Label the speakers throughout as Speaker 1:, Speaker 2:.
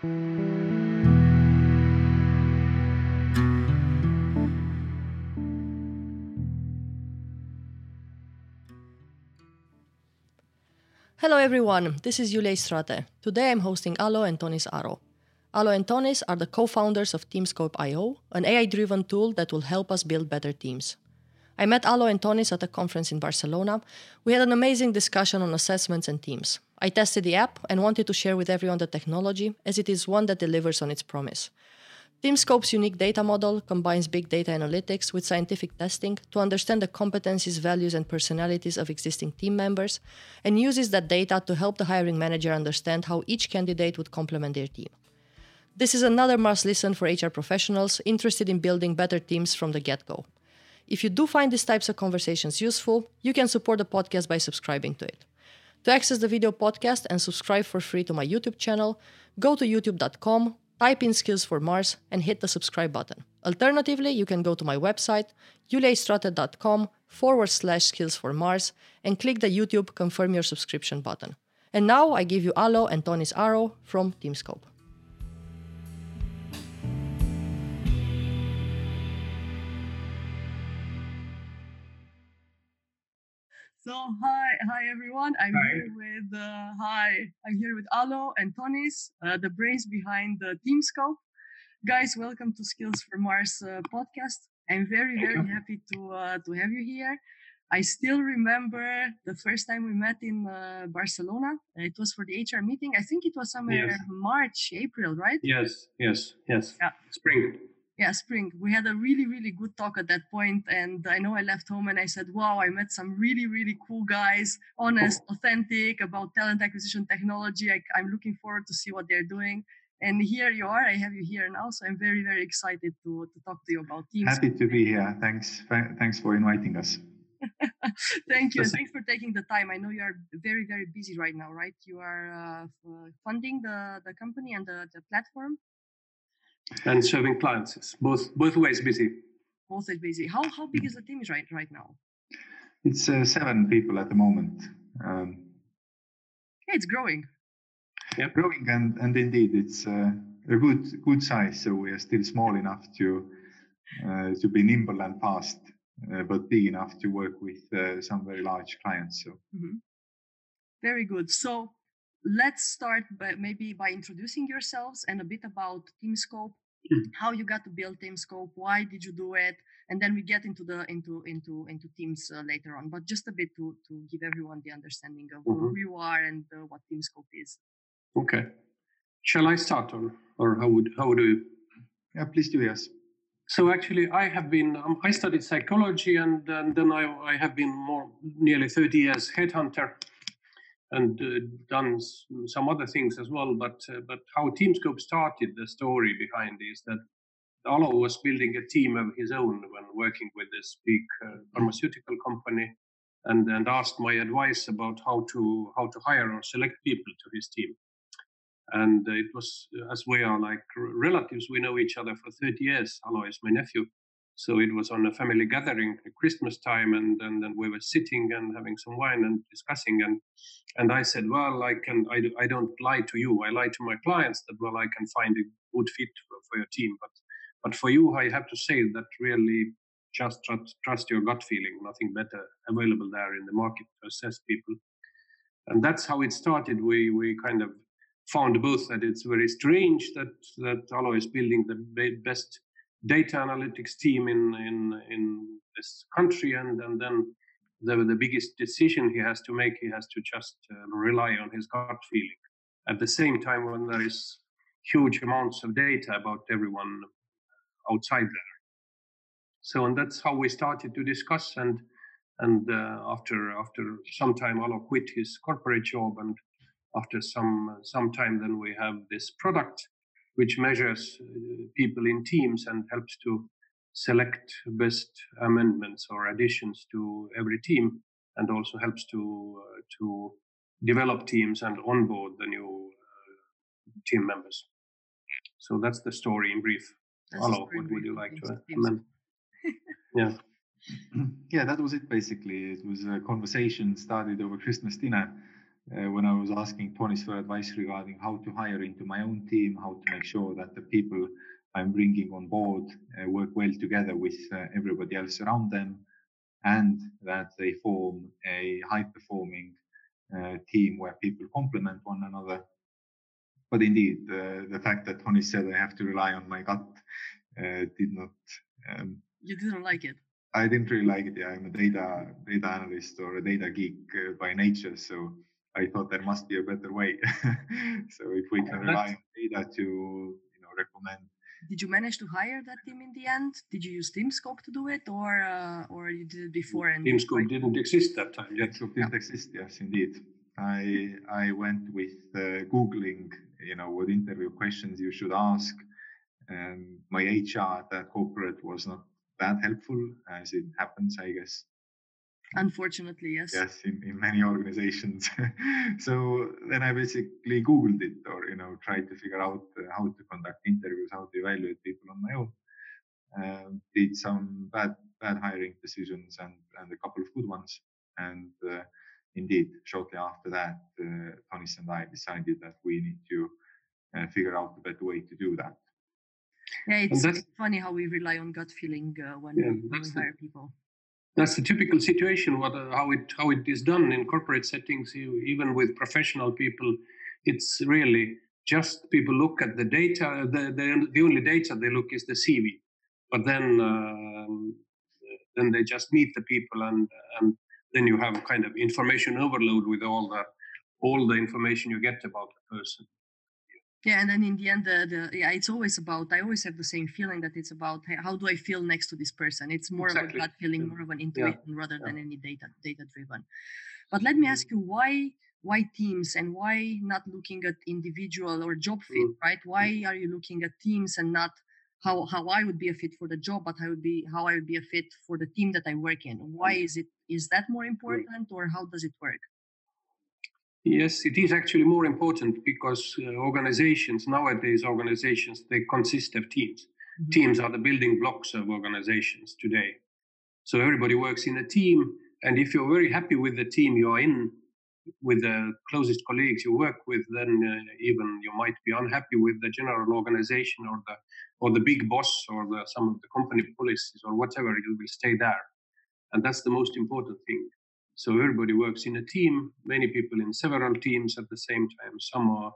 Speaker 1: Hello everyone, this is Iulia Istrate. Today I'm hosting Alo and Tonis Arro. Alo and Tonis are the co-founders of Teamscope.io, an AI-driven tool that will help us build better teams. I met Alo and Tonis at a conference in Barcelona. We had an amazing discussion on assessments and teams. I tested the app and wanted to share with everyone the technology, as it is one that delivers on its promise. Teamscope's unique data model combines big data analytics with scientific testing to understand the competencies, values, and personalities of existing team members, and uses that data to help the hiring manager understand how each candidate would complement their team. This is another must listen for HR professionals interested in building better teams from the get go. If you do find these types of conversations useful, you can support the podcast by subscribing to it. To access the video podcast and subscribe for free to my YouTube channel, go to youtube.com type in skills for Mars and hit the subscribe button. Alternatively, you can go to my website, iuliaistrate.com forward slash skills for Mars and click the YouTube confirm your subscription button. And now I give you Alo and Tonis Arro from Teamscope. So hi, hi everyone. I'm hi. here with uh, hi. I'm here with Alo and Tonis, uh, the brains behind the Teamscope. Guys, welcome to Skills for Mars uh, podcast. I'm very very happy to uh, to have you here. I still remember the first time we met in uh, Barcelona. It was for the HR meeting. I think it was somewhere yes. March, April, right?
Speaker 2: Yes, yes, yes. Yeah. Spring
Speaker 1: yeah spring. We had a really really good talk at that point and i know i left home and i said wow i met some really really cool guys honest authentic about talent acquisition technology. I, i'm looking forward to see what they're doing. And here you are. I have you here now so i'm very very excited to, to talk to you about teams
Speaker 3: happy to be here. Thanks thanks for inviting us.
Speaker 1: Thank you. Thanks for taking the time. I know you are very very busy right now right? You are uh, funding the the company and the, the platform
Speaker 2: and serving clients. Both both ways busy.
Speaker 1: Both ways busy. How how big is the team right right now?
Speaker 3: It's uh, seven people at the moment. Um,
Speaker 1: yeah, it's growing.
Speaker 3: Yeah, growing and and indeed it's uh, a good good size. So we are still small enough to uh, to be nimble and fast, uh, but big enough to work with uh, some very large clients. So. Mm-hmm.
Speaker 1: Very good. So let's start by maybe by introducing yourselves and a bit about Teamscope, mm-hmm. How you got to build Teamscope, why did you do it, and then we get into the into into into teams uh, later on. But just a bit to to give everyone the understanding of mm-hmm. who you are and uh, what Teamscope is.
Speaker 2: Okay, shall I start or or how would how would you?
Speaker 3: Yeah, please do. Yes.
Speaker 2: So actually, I have been um, I studied psychology and, and then I I have been more nearly 30 years headhunter and uh, done some other things as well. But uh, but how Teamscope started, the story behind is that Alo was building a team of his own when working with this big uh, pharmaceutical company, and and asked my advice about how to how to hire or select people to his team. And it was as we are like relatives, we know each other for 30 years. Alo is my nephew, so it was on a family gathering at Christmas time, and, and then we were sitting and having some wine and discussing. And and I said, well, I can I, I don't lie to you. I lie to my clients that well I can find a good fit for, your team, but but for you I have to say that really just trust, trust your gut feeling. Nothing better available there in the market to assess people. And that's how it started. We we kind of found both that it's very strange that that Alo is building the best data analytics team in in in this country, and and then the the biggest decision he has to make, he has to just uh, rely on his gut feeling. At the same time, when there is huge amounts of data about everyone outside there. So, and that's how we started to discuss. And and uh, after after some time, Alo quit his corporate job, and after some some time, then we have this product which measures uh, people in teams and helps to select best amendments or additions to every team and also helps to uh, to develop teams and onboard the new uh, team members. So that's the story in brief. That's Alo what would you like to amend? Yeah.
Speaker 3: Yeah that was it basically. It was a conversation started over christmas dinner uh, when I was asking Tonis for advice regarding how to hire into my own team, how to make sure that the people I'm bringing on board uh, work well together with uh, everybody else around them, and that they form a high performing uh, team where people complement one another. But indeed, the fact that Tony said I have to rely on my gut uh, did not.
Speaker 1: Um, you didn't like it.
Speaker 3: I didn't really like it. Yeah, I'm a data data analyst or a data geek uh, by nature, so I thought there must be a better way. so if we can rely on data to you know recommend.
Speaker 1: Did you manage to hire that team in the end? Did you use TeamScope to do it, or uh, or you did it before? And
Speaker 2: TeamScope didn't exist that time yet.
Speaker 3: TeamScope didn't yeah. exist. Yes, indeed. I I went with uh, googling, you know, what interview questions you should ask, and my HR at that corporate was not that helpful as it happens, I guess.
Speaker 1: Unfortunately, yes.
Speaker 3: Yes, in, in many organizations. so then I basically Googled it or, you know, tried to figure out uh, how to conduct interviews, how to evaluate people on my own. Um, did some bad, bad hiring decisions and, and a couple of good ones. And uh, indeed, shortly after that, uh, Tonis and I decided that we need to uh, figure out a better way to do that.
Speaker 1: Yeah, it's funny how we rely on gut feeling uh, when, yeah, when we hire people.
Speaker 2: That's the typical situation. What uh, how it how it is done in corporate settings, even with professional people, it's really just people look at the data. The the, the only data they look is the CV, but then um, then they just meet the people and and then you have kind of information overload with all the all the information you get about the person
Speaker 1: yeah and then in the end the, the yeah it's always about i always have the same feeling that it's about hey, how do i feel next to this person it's more exactly. of a gut feeling more of an intuition yeah. rather yeah. than any data data driven but let me ask mm-hmm. you why why teams and why not looking at individual or job fit mm. right why mm. are you looking at teams and not how how i would be a fit for the job but i would be how i would be a fit for the team that i work in why mm. is it is that more important or how does it work
Speaker 2: Yes, it is actually more important because uh, organizations, nowadays organizations, they consist of teams. Mm-hmm. Teams are the building blocks of organizations today. So everybody works in a team. And if you're very happy with the team you are in, with the closest colleagues you work with, then uh, even you might be unhappy with the general organization or the or the big boss or the, some of the company policies or whatever. You will stay there, and that's the most important thing. So everybody works in a team, many people in several teams at the same time. Some are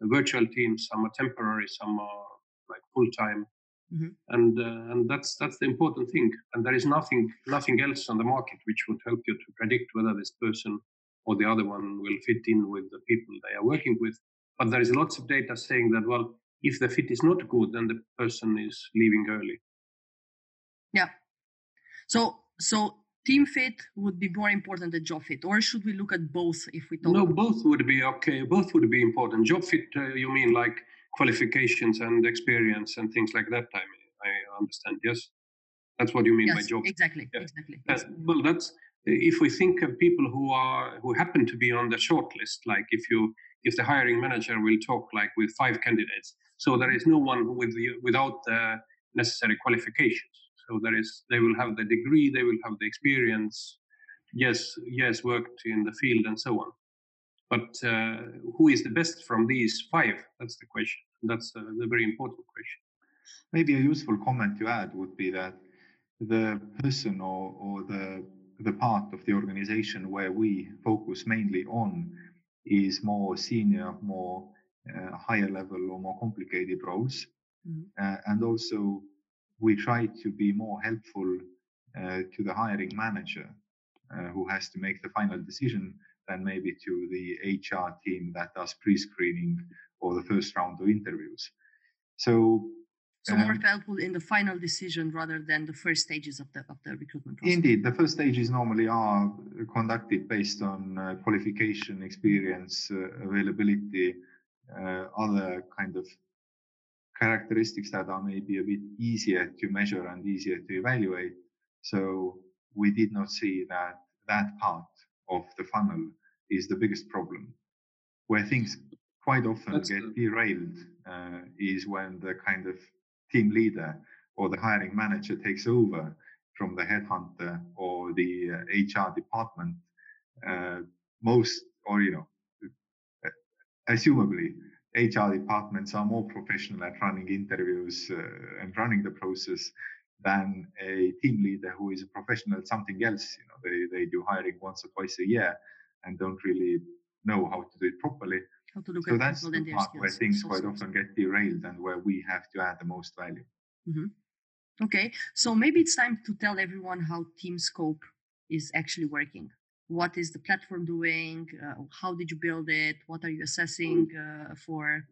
Speaker 2: virtual teams, some are temporary, some are like full time. Mm-hmm. And uh, and that's that's the important thing. And there is nothing nothing else on the market which would help you to predict whether this person or the other one will fit in with the people they are working with. But there is lots of data saying that well, if the fit is not good, then the person is leaving early.
Speaker 1: Yeah. So so team fit would be more important than job fit, or should we look at both if we talk?
Speaker 2: No, both would be okay. Both would be important. Job fit, uh, you mean like qualifications and experience and things like that? I mean, I understand. Yes, that's what you mean
Speaker 1: yes,
Speaker 2: by job. Fit.
Speaker 1: Exactly. Yeah. Exactly.
Speaker 2: Uh, well, that's if we think of people who are who happen to be on the short list. Like if you if the hiring manager will talk like with five candidates, so there is no one with the, without the necessary qualifications so there is, they will have the degree, they will have the experience. Yes, yes, worked in the field and so on. But uh, who is the best from these five? That's the question. That's a, a very important question.
Speaker 3: Maybe a useful comment to add would be that the person or, or the the part of the organization where we focus mainly on is more senior, more uh, higher level or more complicated roles. Mm-hmm. Uh, and also we try to be more helpful uh, to the hiring manager uh, who has to make the final decision than maybe to the HR team that does pre-screening or the first round of interviews. So
Speaker 1: so um, more helpful in the final decision rather than the first stages of the of the recruitment process.
Speaker 3: Indeed, the first stages normally are conducted based on uh, qualification, experience, uh, availability, uh, other kind of characteristics that are maybe a bit easier to measure and easier to evaluate. So we did not see that that part of the funnel is the biggest problem. Where things quite often That's get derailed uh, is when the kind of team leader or the hiring manager takes over from the headhunter or the uh, HR department. Uh, most, or you know, assumably HR departments are more professional at running interviews uh, and running the process than a team leader who is a professional at something else. You know, they, they do hiring once or twice a year and don't really know how to do it properly. so that's the part where things quite often get derailed and where we have to add the most value.
Speaker 1: Mm-hmm. Okay, so maybe it's time to tell everyone how TeamScope is actually working. What is the platform doing? Uh, how did you build it? What are you assessing uh, for?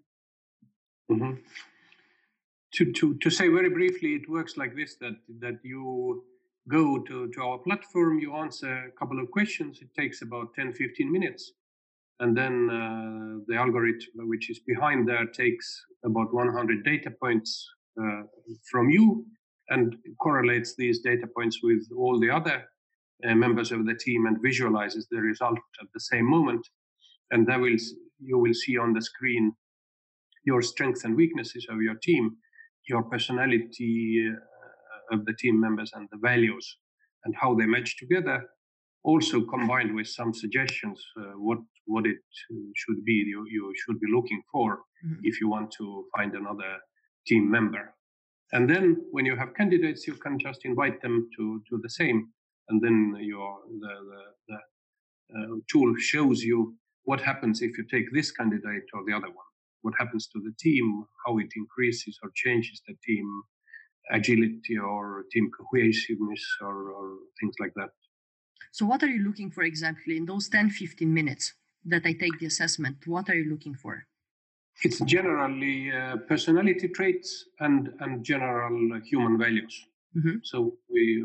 Speaker 2: Mm-hmm. To, to, to say very briefly, it works like this that, that you go to, to our platform, you answer a couple of questions, it takes about 10 15 minutes. And then uh, the algorithm, which is behind there, takes about 100 data points uh, from you and correlates these data points with all the other uh, members of the team and visualizes the result at the same moment. And that will you will see on the screen your strengths and weaknesses of your team, your personality uh, of the team members, and the values and how they match together. Also combined with some suggestions uh, what what it should be you, you should be looking for mm-hmm. if you want to find another team member. And then when you have candidates, you can just invite them to, to the same. And then your the, the, the uh, tool shows you what happens if you take this candidate or the other one. What happens to the team, how it increases or changes the team agility or team cohesiveness or, or things like that.
Speaker 1: So, what are you looking for exactly in those 10 15 minutes that I take the assessment? What are you looking for?
Speaker 2: It's generally uh, personality traits and and general human values. Mm-hmm. So we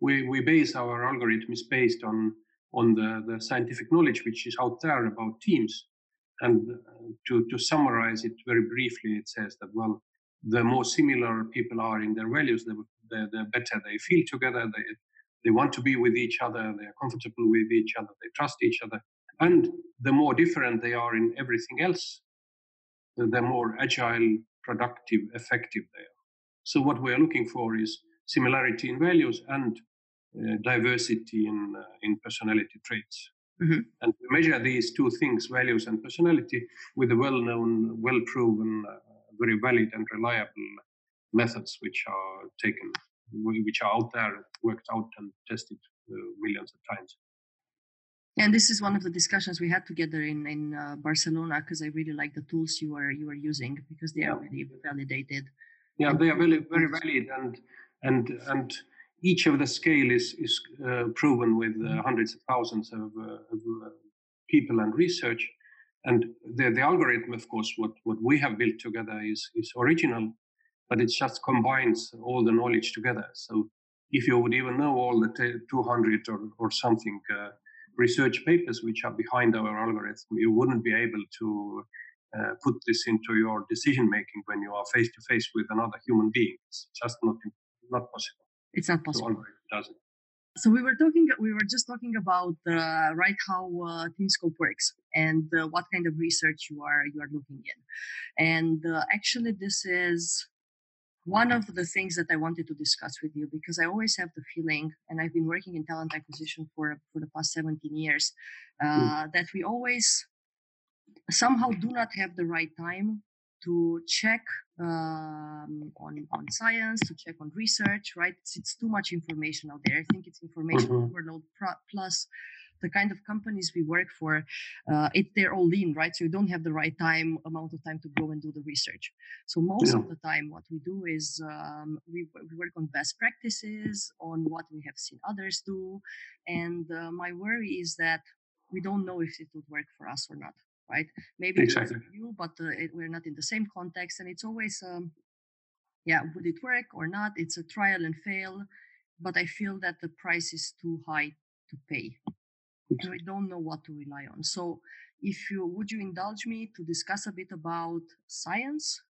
Speaker 2: we we base our algorithms based on on the, the scientific knowledge which is out there about teams. And uh, to to summarize it very briefly, it says that well, the more similar people are in their values, the the, the better they feel together. They they want to be with each other. They are comfortable with each other. They trust each other. And the more different they are in everything else, the more agile, productive, effective they are. So what we are looking for is similarity in values and uh, diversity in uh, in personality traits. Mm-hmm. And we measure these two things, values and personality, with the well-known, well-proven, uh, very valid and reliable methods which are taken, which are out there, worked out and tested uh, millions of times
Speaker 1: and this is one of the discussions we had together in in uh, Barcelona because I really like the tools you are you are using because they yeah. are really validated.
Speaker 2: Yeah, they are very very valid and and and each of the scale is is uh, proven with uh, hundreds of thousands of, uh, of uh, people and research. And the the algorithm, of course, what what we have built together is is original, but it just combines all the knowledge together. So if you would even know all the t- 200 or or something uh, research papers which are behind our algorithm, you wouldn't be able to uh, put this into your decision making when you are face to face with another human being. It's just not not possible.
Speaker 1: It's not possible.
Speaker 2: So doesn't.
Speaker 1: So we were talking. We were just talking about uh, right how uh, TeamScope works and uh, what kind of research you are you are looking in, and uh, actually this is one of the things that I wanted to discuss with you because I always have the feeling, and I've been working in talent acquisition for for the past 17 years, hmm. uh, mm. that we always somehow do not have the right time to check um, on on science, to check on research. Right? It's, it's too much information out there. I think it's information mm-hmm. overload plus the kind of companies we work for, uh, it, they're all lean, right? So you don't have the right time, amount of time to go and do the research. So most yeah. of the time, what we do is um, we, we work on best practices, on what we have seen others do. And uh, my worry is that we don't know if it would work for us or not, right? Maybe exactly. you, but uh, it, we're not in the same context. And it's always, um, yeah, would it work or not? It's a trial and fail. But I feel that the price is too high to pay and we don't know what to rely on. So, if you would you indulge me to discuss a bit about science,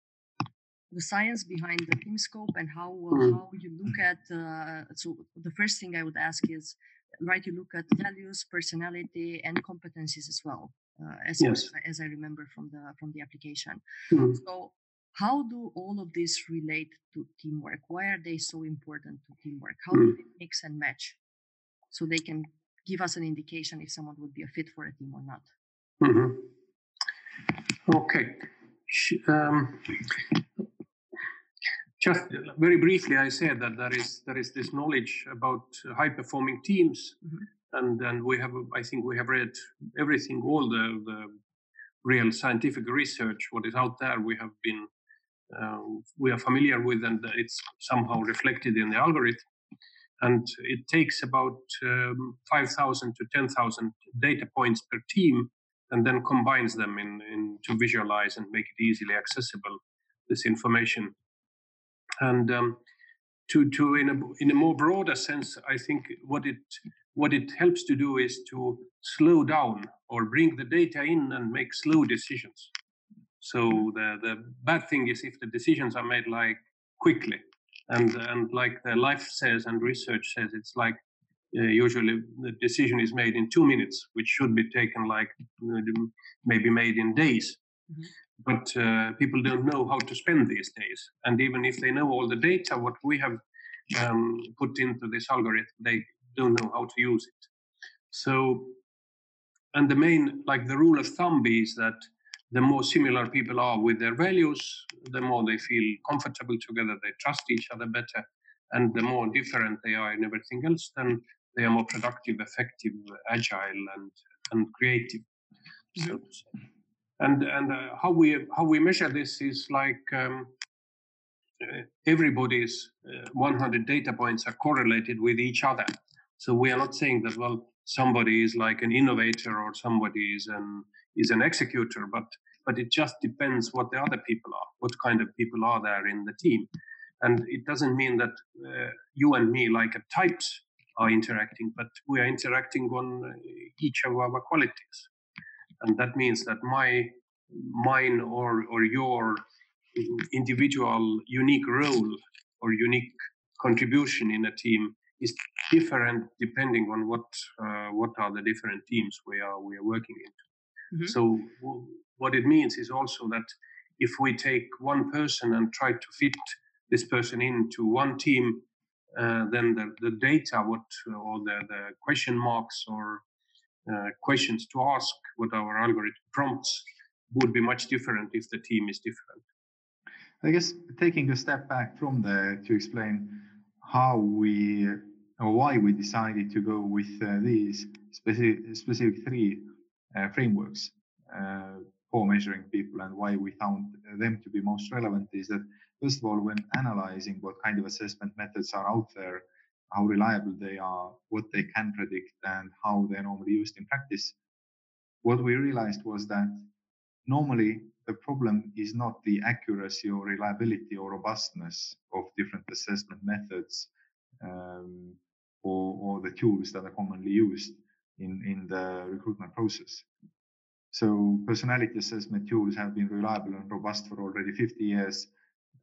Speaker 1: the science behind the TeamScope, and how uh, mm. how you look at. Uh, so, the first thing I would ask is, right? You look at values, personality, and competencies as well, uh, as yes. as I remember from the from the application. Mm. So, how do all of this relate to teamwork? Why are they so important to teamwork? How mm. do they mix and match so they can give us an indication if someone would be a fit for a team or not.
Speaker 2: Mm-hmm. Okay. Um, just very briefly, I said that there is there is this knowledge about high performing teams, mm-hmm. And and we have I think we have read everything, all the the real scientific research what is out there. We have been uh, we are familiar with, and it's somehow reflected in the algorithm. And it takes about um, 5,000 to 10,000 data points per team and then combines them in, in to visualize and make it easily accessible this information and um, to to in a in a more broader sense i think what it what it helps to do is to slow down or bring the data in and make slow decisions so the the bad thing is if the decisions are made like quickly and and like the life says and research says it's like uh, usually the decision is made in two minutes, which should be taken like uh, maybe made in days. Mm-hmm. But uh, people don't know how to spend these days. And even if they know all the data, what we have um, put into this algorithm, they don't know how to use it. So, and the main, like the rule of thumb is that the more similar people are with their values, the more they feel comfortable together, they trust each other better. And the more different they are in everything else, then they are more productive, effective, agile, and and creative. So. And and uh, how we how we measure this is like um, uh, everybody's uh, 100 data points are correlated with each other. So we are not saying that well somebody is like an innovator or somebody is an is an executor, but but it just depends what the other people are, what kind of people are there in the team, and it doesn't mean that uh, you and me like a types are interacting, but we are interacting on uh, each of our qualities. And that means that my, mine or, or your individual unique role or unique contribution in a team is different depending on what uh, what are the different teams we are we are working into. Mm-hmm. So w- what it means is also that if we take one person and try to fit this person into one team uh, then the, the data, what or the, the question marks or uh, questions to ask, what our algorithm prompts, would be much different if the team is different.
Speaker 3: I guess taking a step back from there to explain how we or why we decided to go with uh, these specific, specific three uh, frameworks uh, for measuring people and why we found them to be most relevant is that First of all, when analyzing what kind of assessment methods are out there, how reliable they are, what they can predict, and how they're normally used in practice, what we realized was that normally the problem is not the accuracy or reliability or robustness of different assessment methods um, or, or, the tools that are commonly used in, in the recruitment process. So personality assessment tools have been reliable and robust for already 50 years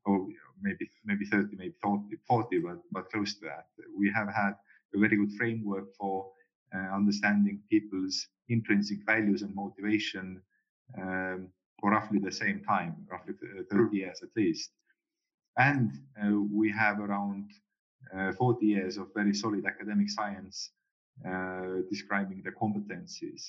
Speaker 3: or maybe maybe 30, maybe 40, but, but close to that. We have had a very good framework for uh, understanding people's intrinsic values and motivation um, for roughly the same time, roughly 30 hmm. years at least. And uh, we have around uh, 40 years of very solid academic science uh, describing the competencies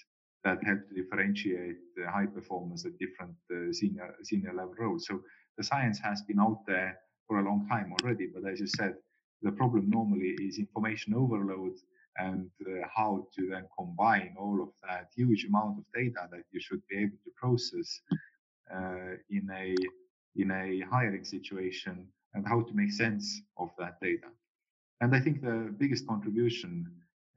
Speaker 3: that help to differentiate high performers at different uh, senior senior level roles. So the science has been out there for a long time already, but as you said, the problem normally is information overload and uh, how to then combine all of that huge amount of data that you should be able to process uh, in a in a hiring situation and how to make sense of that data. And I think the biggest contribution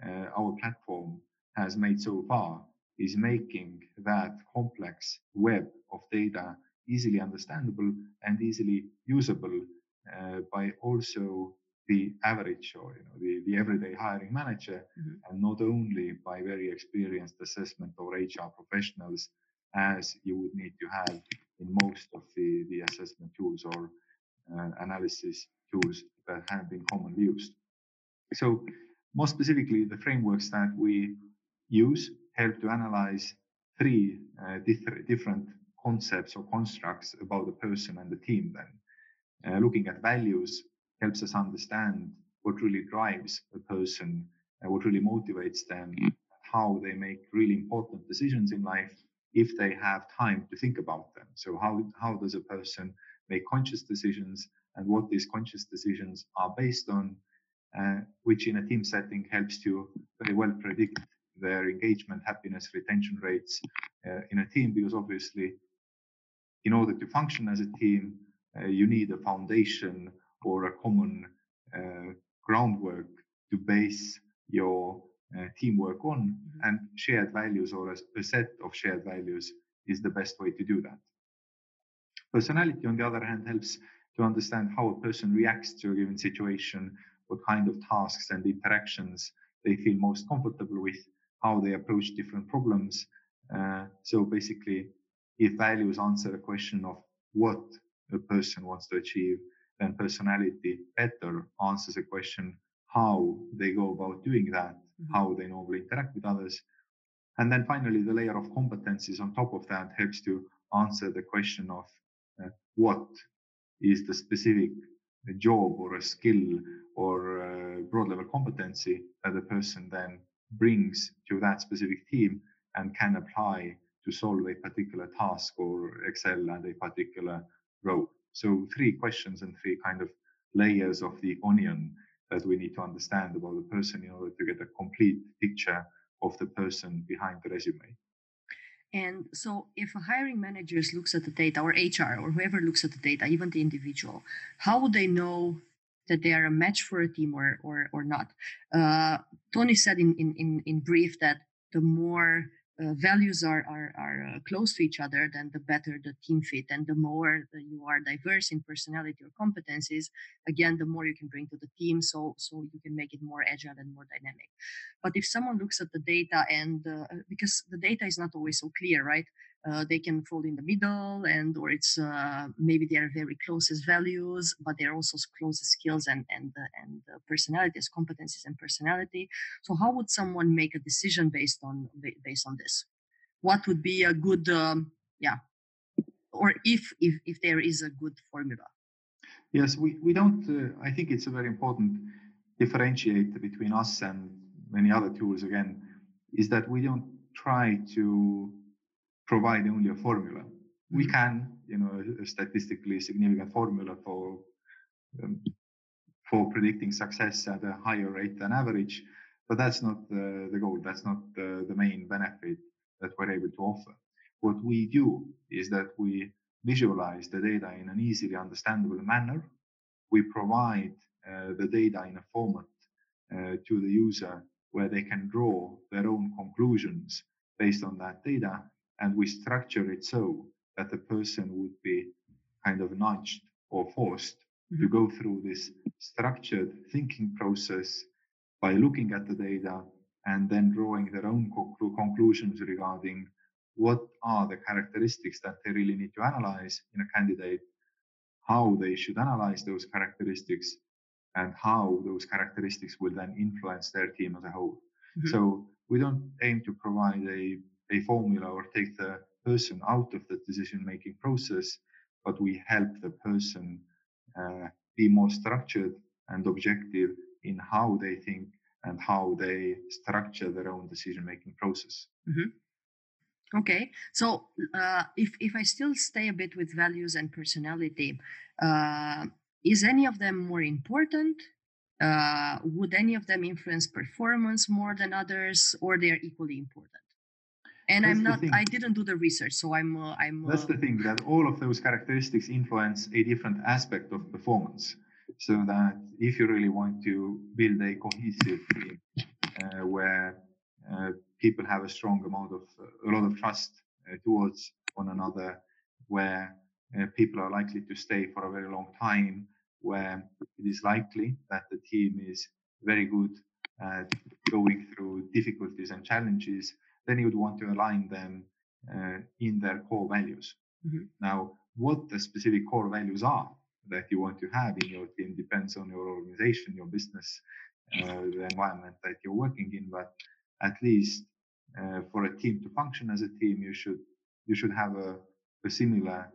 Speaker 3: uh, our platform has made so far is making that complex web of data easily understandable and easily usable uh, by also the average or you know the, the everyday hiring manager mm-hmm. and not only by very experienced assessment or hr professionals as you would need to have in most of the, the assessment tools or uh, analysis tools that have been commonly used so more specifically the frameworks that we use help to analyze three uh, different concepts or constructs about the person and the team then. Uh, looking at values helps us understand what really drives a person, and what really motivates them, how they make really important decisions in life, if they have time to think about them. So how, how does a person make conscious decisions and what these conscious decisions are based on, uh, which in a team setting helps to very well predict their engagement, happiness, retention rates uh, in a team, because obviously in order to function as a team, uh, you need a foundation or a common uh, groundwork to base your uh, teamwork on mm-hmm. and shared values or a, a, set of shared values is the best way to do that. Personality, on the other hand, helps to understand how a person reacts to a given situation, what kind of tasks and interactions they feel most comfortable with, how they approach different problems. Uh, so basically, if values answer a question of what a person wants to achieve, then personality better answers a question how they go about doing that, mm-hmm. how they normally interact with others. And then finally, the layer of competencies on top of that helps to answer the question of uh, what is the specific job or a skill or a broad level competency that the person then brings to that specific team and can apply to solve a particular task or excel at a particular role. So three questions and three kind of layers of the onion that we need to understand about the person in order to get a complete picture of the person behind the resume.
Speaker 1: And so, if a hiring manager looks at the data, or HR, or whoever looks at the data, even the individual, how would they know that they are a match for a team or or, or not? Uh, Tonis said in, in in brief that the more uh, values are are, are uh, close to each other, then the better the team fit, and the more you are diverse in personality or competencies, again, the more you can bring to the team. So so you can make it more agile and more dynamic. But if someone looks at the data and uh, because the data is not always so clear, right? Uh, they can fall in the middle and or it's uh, maybe they are very close as values but they're also close as skills and and uh, and personalities competencies and personality. So how would someone make a decision based on based on this? What would be a good um, yeah or if if if there is a good formula?
Speaker 3: Yes we we don't uh, i think it's a very important differentiate between us and many other tools again is that we don't try to provide only a formula. We mm-hmm. can, you know, a statistically significant formula for um, for predicting success at a higher rate than average, but that's not the, the goal. That's not the, the main benefit that we're able to offer. What we do is that we visualize the data in an easily understandable manner. We provide uh, the data in a format uh, to the user where they can draw their own conclusions based on that data and we structure it so that the person would be kind of nudged or forced mm-hmm. to go through this structured thinking process by looking at the data and then drawing their own co- conclusions regarding what are the characteristics that they really need to analyze in a candidate, how they should analyze those characteristics, and how those characteristics will then influence their team as a whole. Mm-hmm. So we don't aim to provide a a formula or take the person out of the decision making process, but we help the person uh, be more structured and objective in how they think and how they structure their own decision making process.
Speaker 1: Mm-hmm. Okay, so uh, if if I still stay a bit with values and personality, uh, is any of them more important? Uh, would any of them influence performance more than others, or they are equally important? And that's i'm not i didn't do the research so i'm uh, i'm
Speaker 3: that's uh, the thing that all of those characteristics influence a different aspect of performance. So that if you really want to build a cohesive team uh, where uh, people have a strong amount of a lot of trust uh, towards one another where uh, people are likely to stay for a very long time where it is likely that the team is very good at going through difficulties and challenges then you would want to align them uh, in their core values. Mm-hmm. Now, what the specific core values are that you want to have in your team depends on your organization, your business, uh, the environment that you're working in. But at least uh, for a team to function as a team, you should you should have a, a similar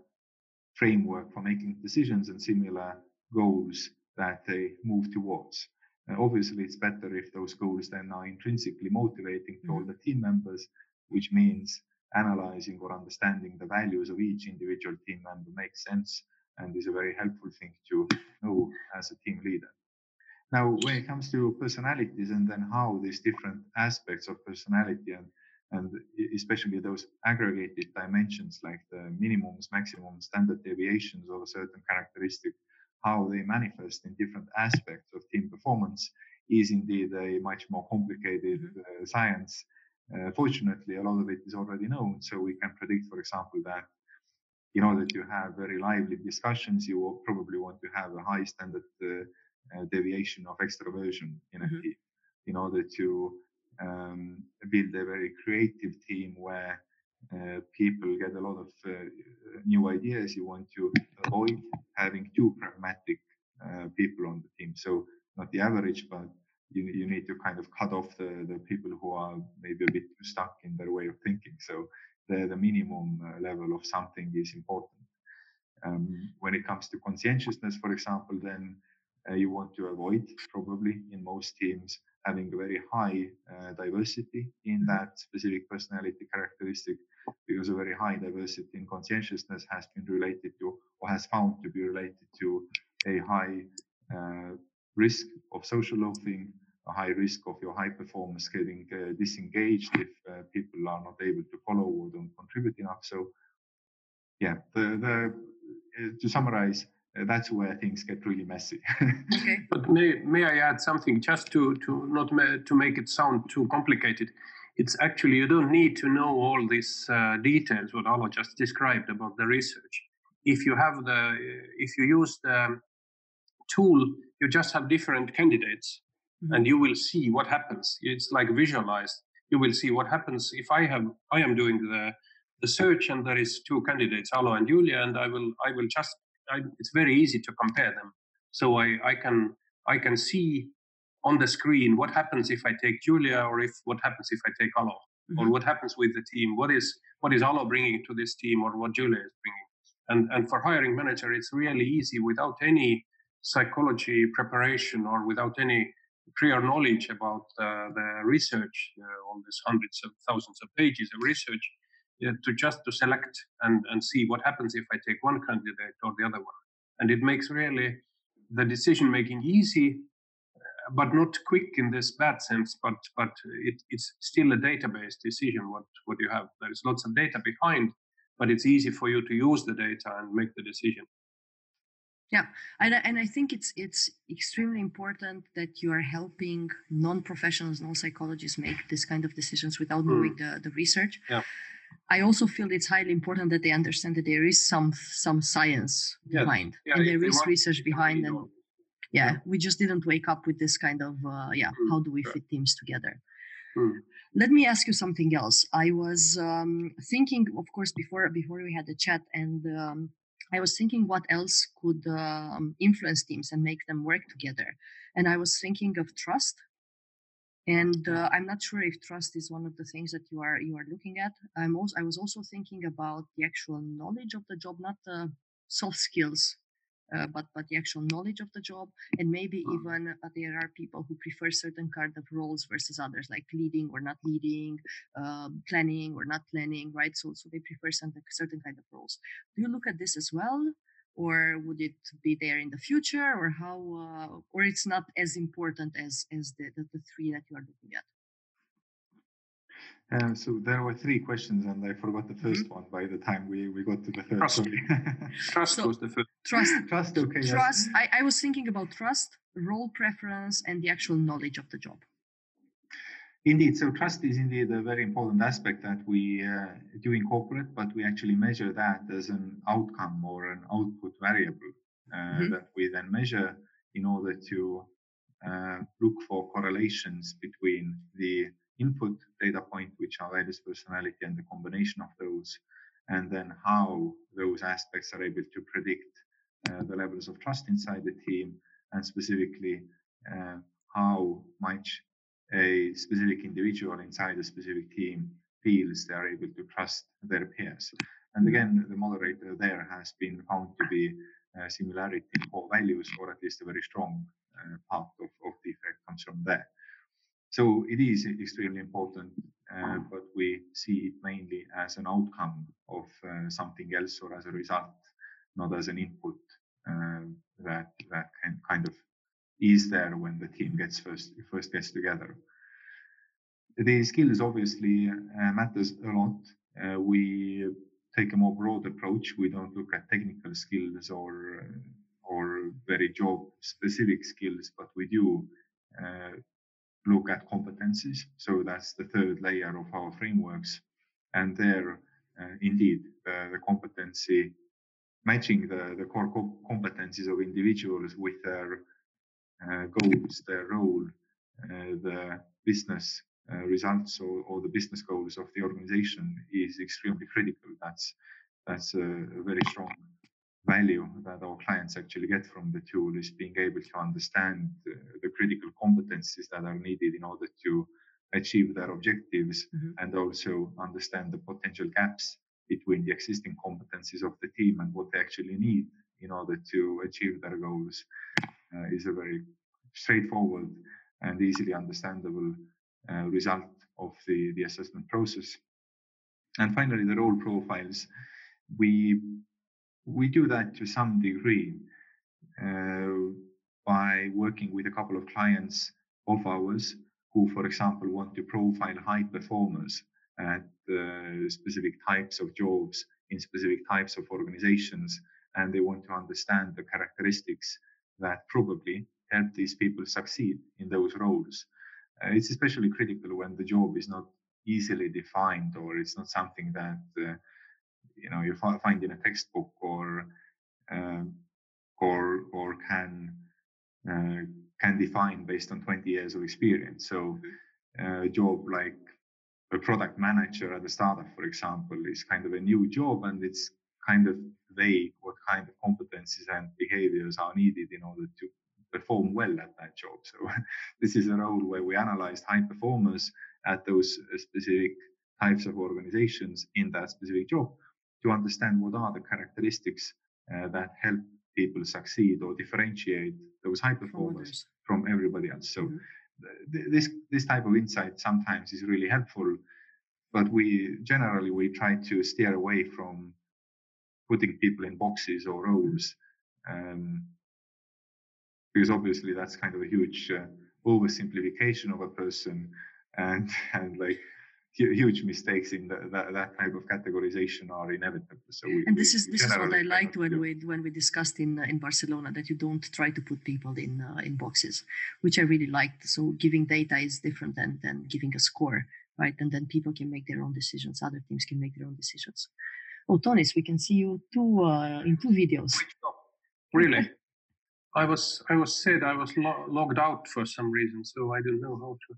Speaker 3: framework for making decisions and similar goals that they move towards obviously, it's better if those goals then are intrinsically motivating for all mm-hmm. the team members, which means analyzing or understanding the values of each individual team member makes sense and is a very helpful thing to know as a team leader. Now, when it comes to personalities and then how these different aspects of personality and and especially those aggregated dimensions like the minimums, maximum, standard deviations of a certain characteristic, how they manifest in different aspects of team performance is indeed a much more complicated mm-hmm. uh, science. Uh, fortunately, a lot of it is already known, so we can predict, for example, that in order to have very lively discussions, you will probably want to have a high standard uh, uh, deviation of extroversion in a mm-hmm. team in order to um, build a very creative team where people get a lot of uh, new ideas. You want to avoid having too pragmatic uh, people on the team. So not the average, but you, you need to kind of cut off the, the people who are maybe a bit too stuck in their way of thinking. So the, the minimum uh, level of something is important. Um, when it comes to conscientiousness, for example, then uh, you want to avoid probably in most teams having a very high uh, diversity in mm-hmm. that specific personality characteristic because a very high diversity in conscientiousness has been related to or has found to be related to a high uh, risk of social loafing, a high risk of your high performance getting uh, disengaged if uh, people are not able to follow or don't contribute enough. So, yeah, the, the uh, to summarize, uh, that's where things get really messy.
Speaker 2: okay. But may, may I add something just to, to not ma- to make it sound too complicated? It's actually, you don't need to know all these uh, details, what Alo just described about the research. If you have the, if you use the tool, you just have different candidates mm-hmm. and you will see what happens. It's like visualized. You will see what happens if I have, I am doing the, the search and there is two candidates, Alo and Iulia, and I will, I will just I, it's very easy to compare them. So I, I can I can see on the screen what happens if I take Iulia, or if what happens if I take Alo, mm-hmm. or what happens with the team. What is what is Alo bringing to this team, or what Iulia is bringing. And and for hiring manager, it's really easy without any psychology preparation or without any prior knowledge about uh, the research, uh, all these hundreds of thousands of pages of research, to just to select and, and see what happens if I take one candidate or the other one. And it makes really the decision making easy, but not quick in this bad sense. But but it, it's still a database decision. What what you have there is lots of data behind, but it's easy for you to use the data and make the decision.
Speaker 1: Yeah, and and I think it's it's extremely important that you are helping non-professionals, non-psychologists make this kind of decisions without knowing mm. the the research.
Speaker 2: Yeah
Speaker 1: I also feel it's highly important that they understand that there is some some science yeah. behind yeah, and there is research behind and yeah, we just didn't wake up with this kind of uh, yeah mm. how do we fit teams together? Mm. let me ask you something else. I was um, thinking of course before before we had the chat and um, i was thinking what else could um, influence teams and make them work together. And i was thinking of trust. And uh, i'm not sure if trust is one of the things that you are you are looking at. I'm also i was also thinking about the actual knowledge of the job not the soft skills uh, but but the actual knowledge of the job and maybe mm. even uh, there are people who prefer certain kind of roles versus others like leading or not leading uh, planning or not planning right? So so they prefer some certain kind of roles. Do you look at this as well or would it be there in the future or how uh, or it's not as important as as the, the, the three that you are looking at
Speaker 3: um, so there were three questions, and I forgot the 1st mm-hmm. one by the time we, we got to the third.
Speaker 2: Trust, trust so, was the first.
Speaker 1: Trust.
Speaker 3: trust. Okay.
Speaker 1: Trust. Yes. I, I was thinking about trust, role preference, and the actual knowledge of the job.
Speaker 3: Indeed, so trust is indeed a very important aspect that we uh, do incorporate, but we actually measure that as an outcome or an output variable uh, mm-hmm. that we then measure in order to uh, look for correlations between the input data point, which are values personality, and the combination of those, and then how those aspects are able to predict uh, the levels of trust inside the team, and specifically uh, how much a specific individual inside a specific team feels they are able to trust their peers. And again, the moderator there has been found to be a similarity in core values, or at least a very strong uh, part of, of the effect comes from there. So it is extremely important uh, but we see it mainly as an outcome of uh, something else or as a result, not as an input uh, that that can kind of is there when the team gets first first gets together. The skills obviously uh, matters a lot. Uh, we take a more broad approach. We don't look at technical skills or or very job specific skills, but we do uh, look at competencies. So that's the third layer of our frameworks. And there, uh, indeed, the, the, competency matching the, the core co- competencies of individuals with their uh, goals, their role, uh, the business uh, results or, or, the business goals of the organization is extremely critical. That's that's a, a very strong value that our clients actually get from the tool is being able to understand uh, the critical competencies that are needed in order to achieve their objectives mm-hmm. and also understand the potential gaps between the existing competencies of the team and what they actually need in order to achieve their goals uh, is a very straightforward and easily understandable uh, result of the, the assessment process. And finally, the role profiles. We we do that to some degree uh, by working with a couple of clients of ours who, for example, want to profile high performers at uh, specific types of jobs in specific types of organizations, and they want to understand the characteristics that probably help these people succeed in those roles. Uh, it's especially critical when the job is not easily defined or it's not something that uh, you know you find in a textbook or uh, or or can uh, can define based on 20 years of experience. So uh, a job like a product manager at a startup, for example, is kind of a new job and it's kind of vague what kind of competencies and behaviors are needed in order to perform well at that job. So this is a role where we analyze high performers at those specific types of organizations in that specific job to understand what are the characteristics uh, that help people succeed or differentiate those high performers from everybody else. So mm-hmm. th- this this type of insight sometimes is really helpful, but we generally we try to steer away from putting people in boxes or roles. Um, because obviously that's kind of a huge uh, oversimplification of a person and and like huge mistakes in the, that, that type of categorization are inevitable.
Speaker 1: So we, and this is this is what I liked when we when we discussed in uh, in Barcelona that you don't try to put people in uh, in boxes, which I really liked. So giving data is different than than giving a score, right? And then people can make their own decisions. Other teams can make their own decisions. Oh, Tonis, we can see you two uh, in two videos.
Speaker 2: Really? I was I was said I was lo- logged out for some reason, so I don't know how to.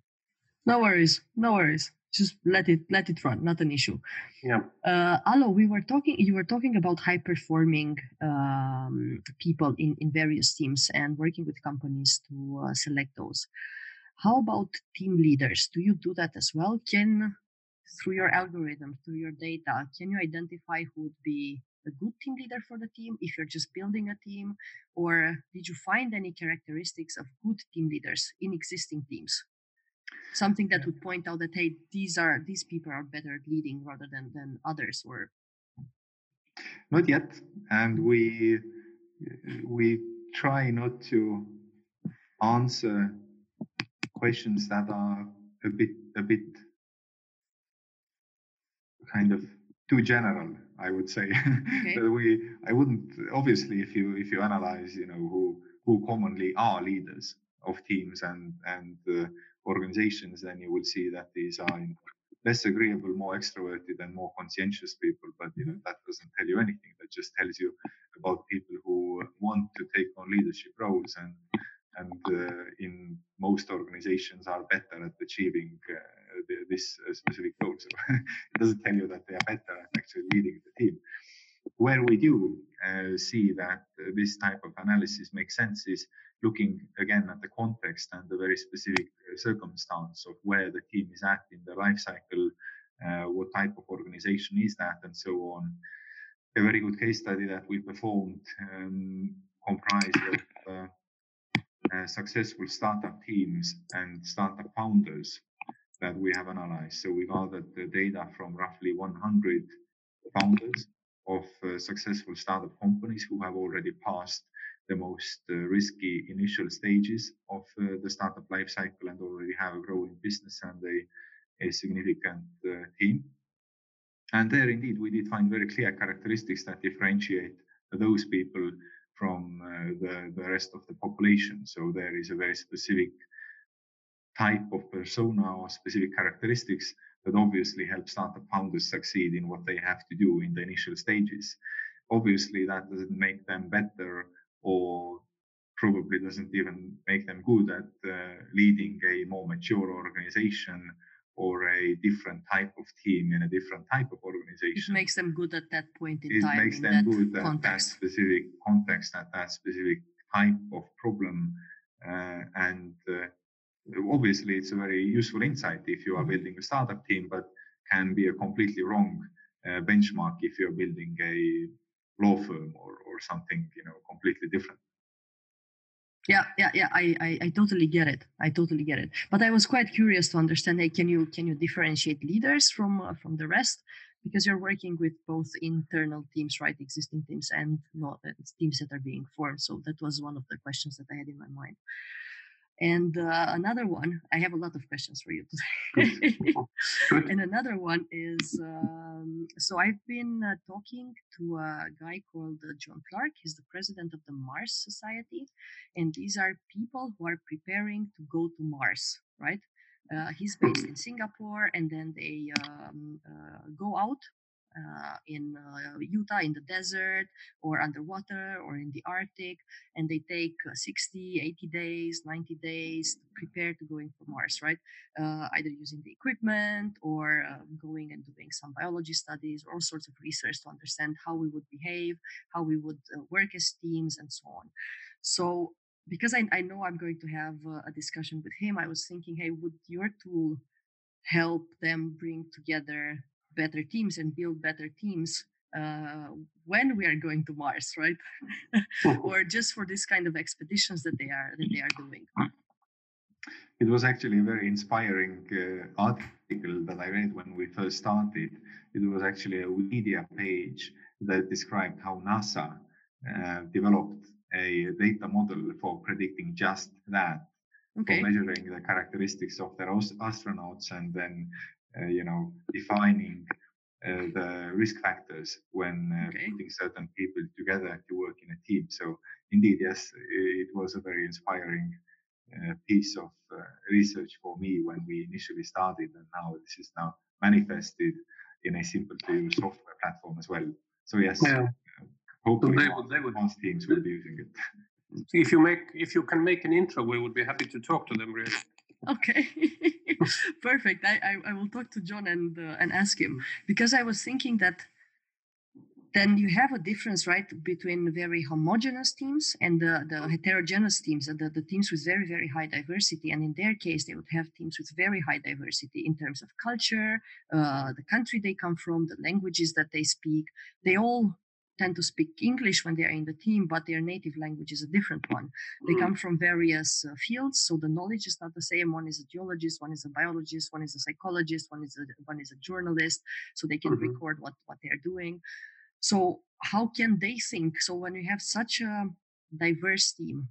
Speaker 1: No worries, no worries just let it let it run not an issue.
Speaker 2: Yeah.
Speaker 1: Uh Alo, we were talking you were talking about high performing um, people in in various teams and working with companies to uh, select those. How about team leaders? Do you do that as well? Can through your algorithm through your data can you identify who would be a good team leader for the team if you're just building a team? Or did you find any characteristics of good team leaders in existing teams something that would point out that hey these are these people are better at leading rather than than others or
Speaker 3: not yet and we we try not to answer questions that are a bit a bit kind of too general i would say. Okay. we i wouldn't obviously if you if you analyze you know who who commonly are leaders of teams and and uh, organizations, then you will see that these are less agreeable, more extroverted, and more conscientious people. But you know that doesn't tell you anything. That just tells you about people who want to take on leadership roles and and uh, in most organizations are better at achieving uh, the, this uh, specific goal. So it doesn't tell you that they are better at actually leading the team. Where we do uh, see that uh, this type of analysis makes sense is looking again at the context and the very specific uh, circumstance of where the team is at in the life cycle, uh, what type of organization is that, and so on. A very good case study that we performed um, comprised of uh, uh, successful startup teams and startup founders that we have analyzed. So we gathered the data from roughly 100 founders of uh, successful startup companies who have already passed the most uh, risky initial stages of uh, the startup life cycle and already have a growing business and a, a significant uh, team. And there, indeed, we did find very clear characteristics that differentiate those people from uh, the, the rest of the population. So there is a very specific type of persona or specific characteristics that obviously help startup founders succeed in what they have to do in the initial stages. Obviously, that doesn't make them better or probably doesn't even make them good at uh, leading a more mature organization or a different type of team in a different type of organization.
Speaker 1: It makes them good at that point in
Speaker 3: it
Speaker 1: time.
Speaker 3: makes
Speaker 1: in
Speaker 3: them
Speaker 1: that
Speaker 3: good at
Speaker 1: context.
Speaker 3: that specific context, at that specific type of problem. Uh, and uh, obviously, it's a very useful insight if you are
Speaker 1: Mhm.
Speaker 3: building a startup team, but can be a completely wrong uh, benchmark if you're building a law firm or, or something you know completely different.
Speaker 1: yeah yeah yeah I, I i totally get it. I totally get it. But i was quite curious to understand hey can you can you differentiate leaders from uh, from the rest? Because you're working with both internal teams right? Existing teams and not uh, teams that are being formed. So that was one of the questions that i had in my mind and uh, another one i have a lot of questions for you today and another one is um, so I've been uh, talking to a guy called uh, John Clark. He's the president of the Mars Society, and these are people who are preparing to go to Mars, right? Uh, he's based in Singapore, and then they um, uh, go out uh, in uh, Utah in the desert or underwater or in the Arctic, and they take uh, 60, 80 days, 90 days to prepare to going for Mars, right? uh, either using the equipment or uh, going and doing some biology studies, or all sorts of research to understand how we would behave, how we would uh, work as teams, and so on. So, because I, I know I'm going to have a discussion with him, I was thinking, hey, would your tool help them bring together better teams and build better teams? Uh, when we are going to Mars, right? or just for this kind of expeditions that they are that they are doing.
Speaker 3: It was actually a very inspiring uh, article that I read when we first started. It was actually a Wikipedia page that described how NASA uh, developed a data model for predicting just that,
Speaker 1: Okay.
Speaker 3: for measuring the characteristics of their astronauts and then, you know, defining uh, the risk factors when uh,
Speaker 1: Okay.
Speaker 3: putting certain people together to work in a team. So, indeed, yes, it was a very inspiring uh, piece of uh, research for me when we initially started, and now this is now manifested in a simple to use software platform as well. So yes,
Speaker 2: Yeah.
Speaker 3: uh, hopefully
Speaker 2: they
Speaker 3: more
Speaker 2: would- they would-
Speaker 3: advanced teams will be using it.
Speaker 2: If you make, if you can make an intro, we would be happy to talk to them. Really.
Speaker 1: Okay, perfect. I, I, I will talk to John and uh, and ask him because I was thinking that then you have a difference, right, between very homogeneous teams and the, the heterogeneous teams, the, the teams with very very high diversity. And in their case, they would have teams with very high diversity in terms of culture, uh, the country they come from, the languages that they speak. They all tend to speak English when they are in the team, but their native language is a different one. They come from various uh, fields so the knowledge is not the same. One is a geologist one is a biologist one is a psychologist one is a one is a journalist so they can
Speaker 2: Mhm.
Speaker 1: record what what they're doing. So how can they think? So when you have such a diverse team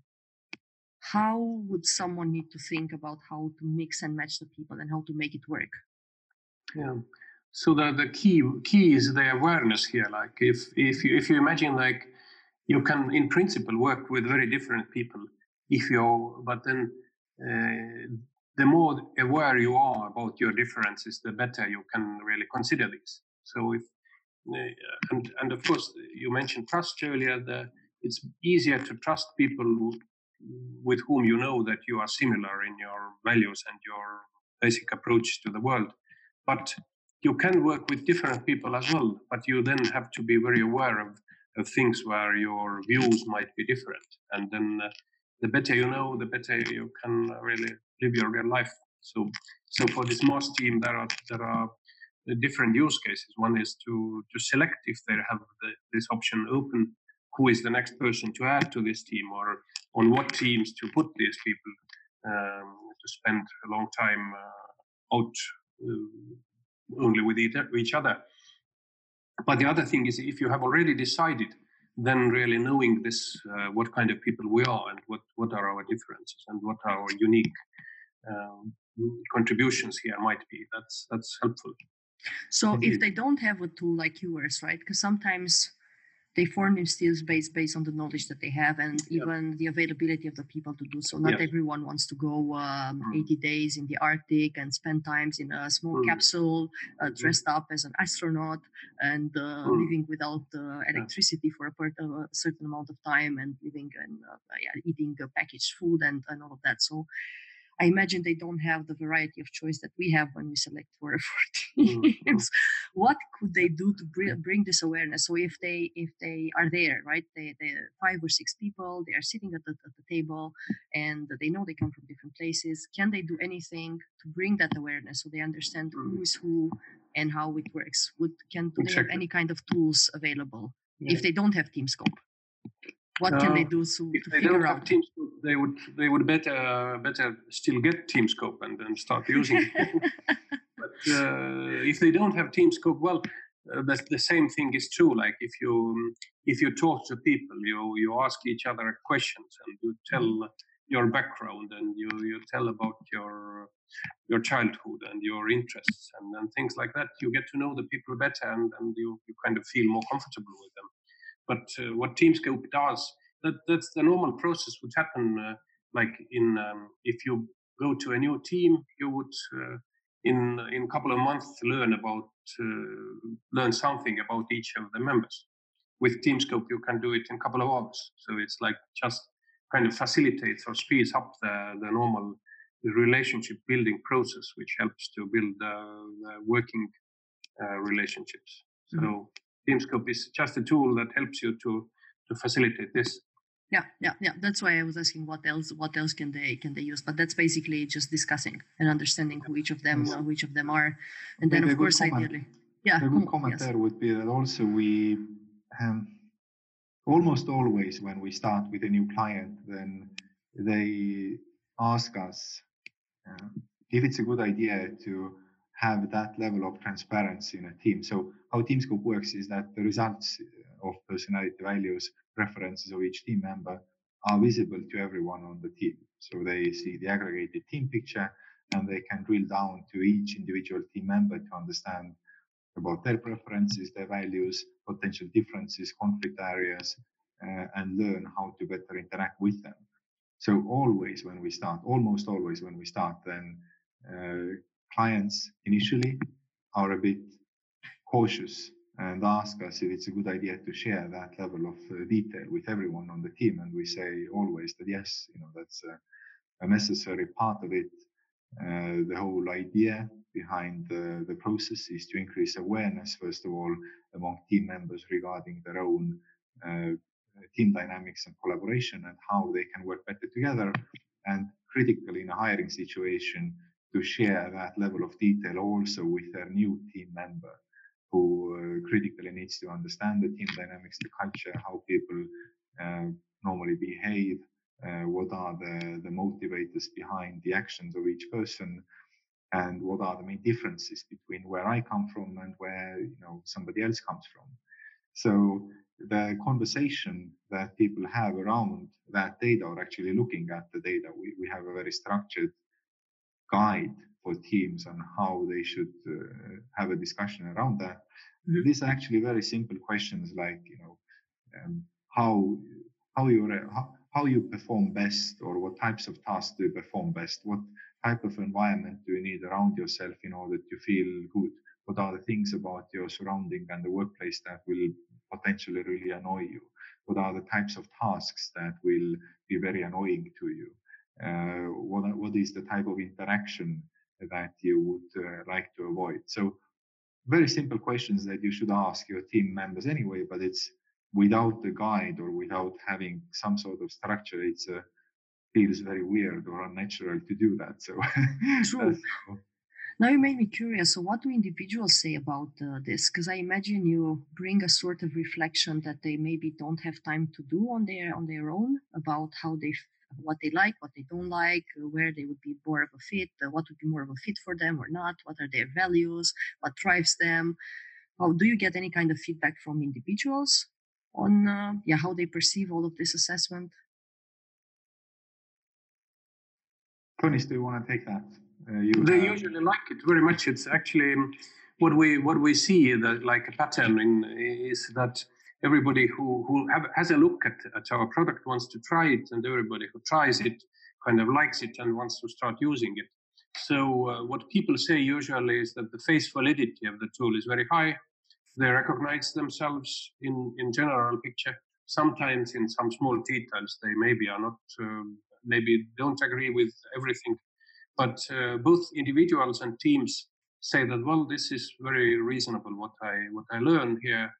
Speaker 1: how would someone need to think about how to mix and match the people and how to make it work?
Speaker 2: Yeah. So the, the key key is the awareness here. Like if if you if you imagine like you can in principle work with very different people if you but then uh, the more aware you are about your differences, the better you can really consider this. So if uh, and and of course you mentioned trust earlier. The, it's easier to trust people with whom you know that you are similar in your values and your basic approach to the world. But you can work with different people as well. But you then have to be very aware of, of things where your views might be different. And then uh, the better you know, the better you can really live your real life. So, so for this Mars team, there are there are uh, different use cases. One is to to select if they have the, this option open, who is the next person to add to this team, or on what teams to put these people um, to spend a long time uh, out uh, only with each other. But the other thing is, if you have already decided, then really knowing this, uh, what kind of people we are and what, what are our differences and what our unique um, contributions here might be, that's that's helpful.
Speaker 1: So if they don't have a tool like yours, right? Because sometimes they form these teams based based on the knowledge that they have and even the availability of the people to do so. Not everyone wants to go um, mm. 80 days in the Arctic and spend times in a small mm. capsule, uh, mm-hmm. dressed up as an astronaut and uh, mm. living without uh, electricity for a, part, of a, certain amount of time and living and uh, yeah, eating packaged food and, and all of that. So I imagine they don't have the variety of choice that we have when we select for, for mm-hmm. teams. Mm-hmm. What could they do to bring, bring this awareness? So if they if they are there, right, they they five or six people, they are sitting at the, at the table, and they know they come from different places. Can they do anything to bring that awareness so they understand who mm-hmm. is who and how it works? Would can do they have any kind of tools available yeah. if they don't have TeamScope? What can they do to,
Speaker 2: if
Speaker 1: to
Speaker 2: they
Speaker 1: figure
Speaker 2: don't
Speaker 1: out?
Speaker 2: Have TeamScope, they would they would better better still get TeamScope and then start using it. but uh, if they don't have TeamScope, well, uh, the, the same thing is true. Like if you if you talk to people, you you ask each other questions and you tell mm-hmm. your background and you you tell about your your childhood and your interests and, and things like that. You get to know the people better and, and you, you kind of feel more comfortable with them. But uh, what TeamScope does, that, that's the normal process would happen. Uh, like in um, if you go to a new team, you would uh, in in a couple of months learn about learn something about each of the members. With TeamScope, you can do it in a couple of hours. So it's like just kind of facilitates or speeds up the, the normal relationship building process, which helps to build uh, working uh, relationships. So mm-hmm. TeamScope is just a tool that helps you to to facilitate this.
Speaker 1: Yeah, yeah, yeah. That's why I was asking what else what else can they can they use? But that's basically just discussing and understanding who each of them yes. which of them are, and then of course comment. ideally,
Speaker 3: yeah. A good comment yes. there would be that also we um, almost always when we start with a new client, then they ask us uh, if it's a good idea to have that level of transparency in a team. So how TeamScope works is that the results of personality values, preferences of each team member are visible to everyone on the team. So they see the aggregated team picture and they can drill down to each individual team member to understand about their preferences, their values, potential differences, conflict areas, uh, and learn how to better interact with them. So always when we start, almost always when we start, then uh, clients initially are a bit cautious and ask us if it's a good idea to share that level of uh, detail with everyone on the team. And we say always that yes, you know, that's a, a necessary part of it. Uh, the whole idea behind the, the process is to increase awareness, first of all, among team members regarding their own uh, team dynamics and collaboration and how they can work better together. And critically, in a hiring situation, to share that level of detail also with their new team member who uh, critically needs to understand the team dynamics, the culture, how people uh, normally behave, uh, what are the, the motivators behind the actions of each person, and what are the main differences between where I come from and where you know somebody else comes from. So the conversation that people have around that data or actually looking at the data, we, we have a very structured guide for teams on how they should uh, have a discussion around that. Mm-hmm. These are actually very simple questions like, you know, um, how how you how, how you perform best or what types of tasks do you perform best what type of environment do you need around yourself in order to feel good what are the things about your surrounding and the workplace that will potentially really annoy you what are the types of tasks that will be very annoying to you what, what is the type of interaction that you would uh, like to avoid? So very simple questions that you should ask your team members anyway, but it's without the guide or without having some sort of structure, it uh, feels very weird or unnatural to do that. So
Speaker 1: true. now you made me curious. So what do individuals say about uh, this? Because I imagine you bring a sort of reflection that they maybe don't have time to do on their on their own about how they what they like, what they don't like, uh, where they would be more of a fit, uh, what would be more of a fit for them or not, what are their values, what drives them. How do you get any kind of feedback from individuals on uh, yeah how they perceive all of this assessment?
Speaker 3: Tonis, do you want to take that?
Speaker 2: Uh, you, they uh, usually like it very much. It's actually um, what we what we see that like a pattern in, is that everybody who who have, has a look at, at our product wants to try it, and everybody who tries it kind of likes it and wants to start using it. So uh, what people say usually is that the face validity of the tool is very high. They recognize themselves in in general picture. Sometimes in some small details they maybe are not um, maybe don't agree with everything, but uh, both individuals and teams say that well this is very reasonable what I what I learn here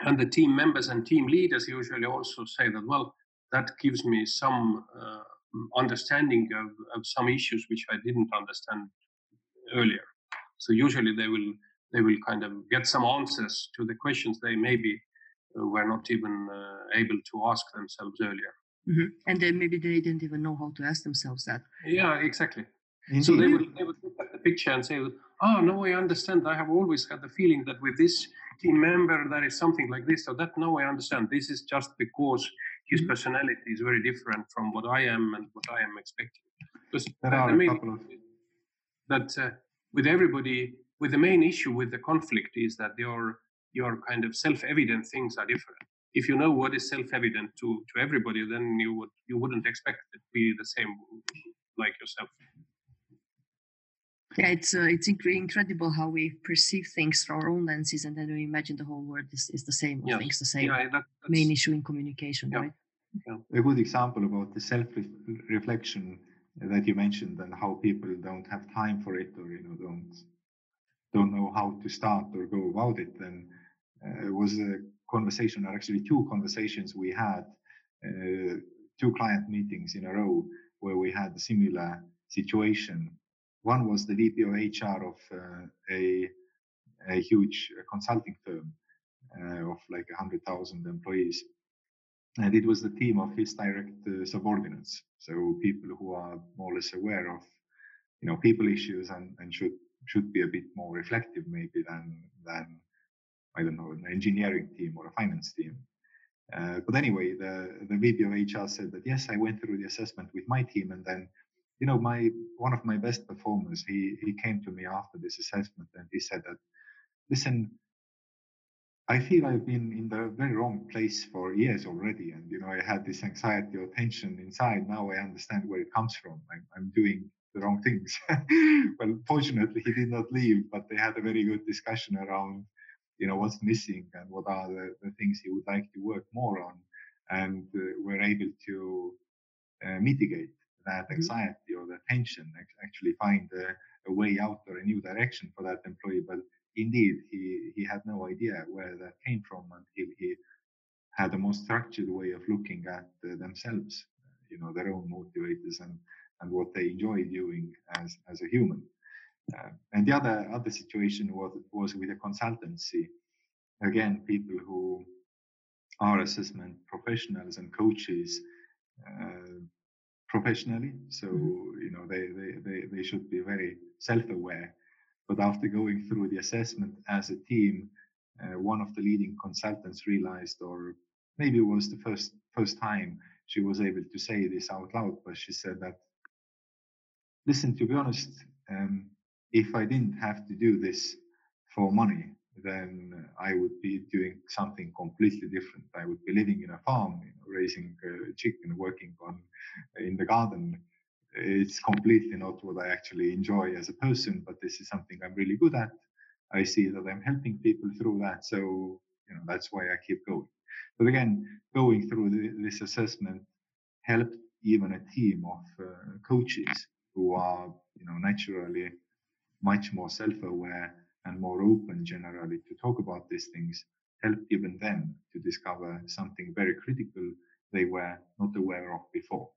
Speaker 2: and the team members and team leaders usually also say that well that gives me some uh, understanding of, of some issues which i didn't understand earlier. So usually they will they will kind of get some answers to the questions they maybe uh, were not even uh, able to ask themselves earlier.
Speaker 1: Mm-hmm. and then maybe they didn't even know how to ask themselves that.
Speaker 2: Yeah exactly. Indeed. so they would, they would look at the picture and say oh no i understand. I have always had the feeling that with this team member there is something like this or that. No, I understand. This is just because his mm-hmm. personality is very different from what I am and what I am expecting. Because there are the main of... that uh, with everybody, with the main issue with the conflict is that your your kind of self-evident things are different. If you know what is self-evident to to everybody, then you would you wouldn't expect it to be the same like yourself
Speaker 1: yeah it's uh, it's incredible how we perceive things through our own lenses and then we imagine the whole world is, is the same or things the same yeah, that, main issue in communication yeah. right
Speaker 3: yeah. a good example about the self reflection that you mentioned and how people don't have time for it or you know don't don't know how to start or go about it then uh, was a conversation or actually two conversations we had uh, two client meetings in a row where we had a similar situation one was the VP of HR of uh, a, a huge consulting firm uh, of like 100,000 employees. And it was the team of his direct uh, subordinates. So people who are more or less aware of, you know, people issues and, and should should be a bit more reflective maybe than than I don't know an engineering team or a finance team. Uh, but anyway, the the VP of HR said that yes, I went through the assessment with my team, and then you know, my one of my best performers, he he came to me after this assessment and he said that, listen, I feel I've been in the very wrong place for years already, and you know, I had this anxiety or tension inside. Now I understand where it comes from. I'm, I'm doing the wrong things. well, fortunately, he did not leave, but they had a very good discussion around, you know, what's missing and what are the, the things he would like to work more on, and uh, we're able to uh, mitigate that mm-hmm. anxiety or the tension, actually find a, a, way out or a new direction for that employee. But indeed, he, he had no idea where that came from until he had a more structured way of looking at uh, themselves, you know, their own motivators and, and what they enjoy doing as, as a human. Uh, and the other other situation was was with a consultancy. Again, people who are assessment professionals and coaches uh, professionally. So, mm-hmm. you know, they, they, they, they should be very self-aware. But after going through the assessment as a team, uh, one of the leading consultants realized, or maybe it was the first first time she was able to say this out loud, but she said that, listen, to be honest, um, if I didn't have to do this for money, then I would be doing something completely different. I would be living in a farm, you know, raising uh, chicken, working on in the garden. It's completely not what I actually enjoy as a person, but this is something I'm really good at. I see that I'm helping people through that, so you know that's why I keep going. But again, going through the, this assessment helped even a team of uh, coaches who are you know naturally much more self-aware and more open generally to talk about these things helped even them to discover something very critical they were not aware of before.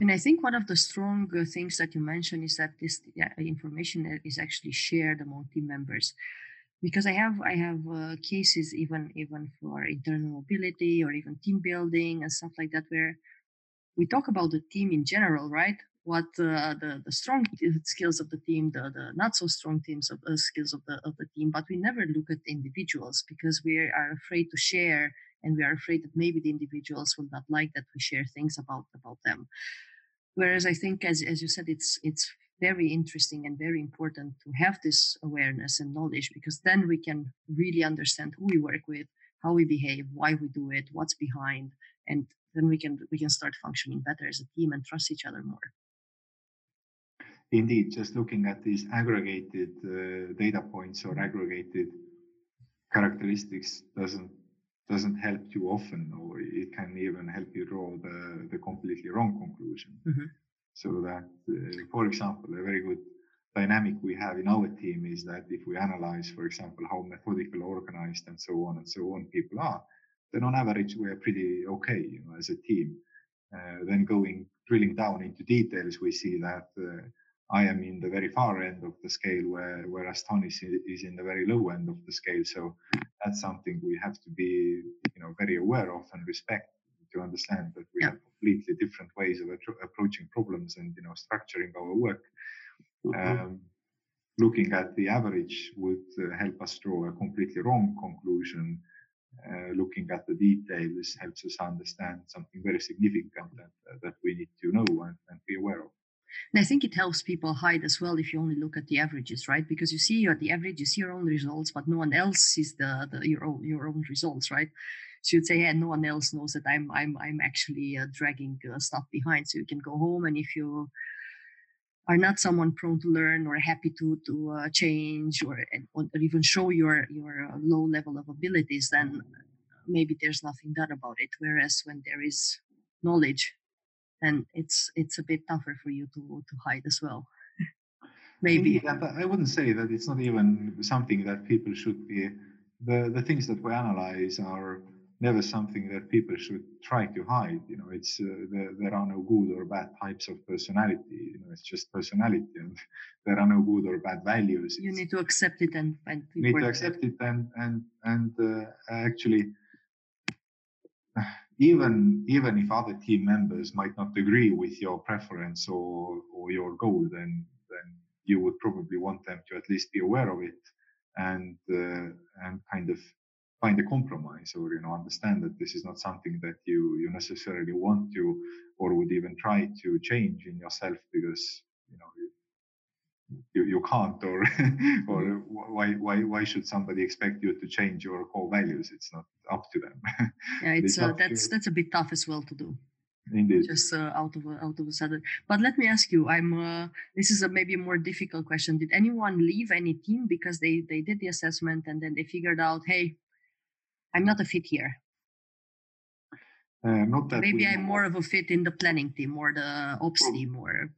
Speaker 1: And I think one of the strong uh, things that you mentioned is that this information is actually shared among team members. Because I have I have uh, cases even even for internal mobility or even team building and stuff like that where we talk about the team in general, right? What uh, the the strong skills of the team, the, the not so strong teams of uh, skills of the of the team, but we never look at individuals because we are afraid to share, and we are afraid that maybe the individuals will not like that we share things about about them. Whereas I think, as as you said, it's it's very interesting and very important to have this awareness and knowledge because then we can really understand who we work with, how we behave, why we do it, what's behind, and then we can we can start functioning better as a team and trust each other more.
Speaker 3: Indeed, just looking at these aggregated uh, data points or aggregated characteristics doesn't doesn't help too often, or it can even help you draw the, the completely wrong conclusion. Mm-hmm. So that, uh, for example, a very good dynamic we have in our team is that if we analyze, for example, how methodical, organized, and so on and so on people are, then on average we are pretty okay, you know, as a team. Uh, then going drilling down into details, we see that uh, I am in the very far end of the scale, where whereas Tonis is in the very low end of the scale. So that's something we have to be, you know, very aware of and respect to understand that we have completely different ways of approaching problems and you know structuring our work. Mm-hmm. Um, looking at the average would uh, help us draw a completely wrong conclusion uh, looking at the details helps us understand something very significant that, uh, that we need to know and, and, be aware of.
Speaker 1: And I think it helps people hide as well if you only look at the averages, right? Because you see at the average, you see your own results, but no one else sees the, the your own your own results, right? So you'd say, yeah, no one else knows that I'm I'm I'm actually uh, dragging uh, stuff behind. So you can go home, and if you are not someone prone to learn or happy to to uh, change or, or even show your your uh, low level of abilities then maybe there's nothing done about it whereas when there is knowledge then it's it's a bit tougher for you to to hide as well maybe
Speaker 3: Indeed, i wouldn't say that it's not even something that people should be the the things that we analyze are never something that people should try to hide. You know, it's uh, there, there, are no good or bad types of personality. You know, it's just personality, and there are no good or bad values.
Speaker 1: You it's, need to accept it and and
Speaker 3: need to accept it, and and and uh, actually. Even even if other team members might not agree with your preference or, or your goal, then then you would probably want them to at least be aware of it and uh, and kind of find a compromise or you know understand that this is not something that you you necessarily want to or would even try to change in yourself because you know you, you can't or or why why why should somebody expect you to change your core values it's not up to them
Speaker 1: yeah it's, it's uh, that's to... that's a bit tough as well to do
Speaker 3: Indeed.
Speaker 1: Just uh, out of out of a sudden. But let me ask you. I'm. Uh, this is a maybe a more difficult question. Did anyone leave any team because they they did the assessment and then they figured out, hey, I'm not a fit here.
Speaker 3: Uh, not that
Speaker 1: maybe I'm more of a fit in the planning team or the ops team or.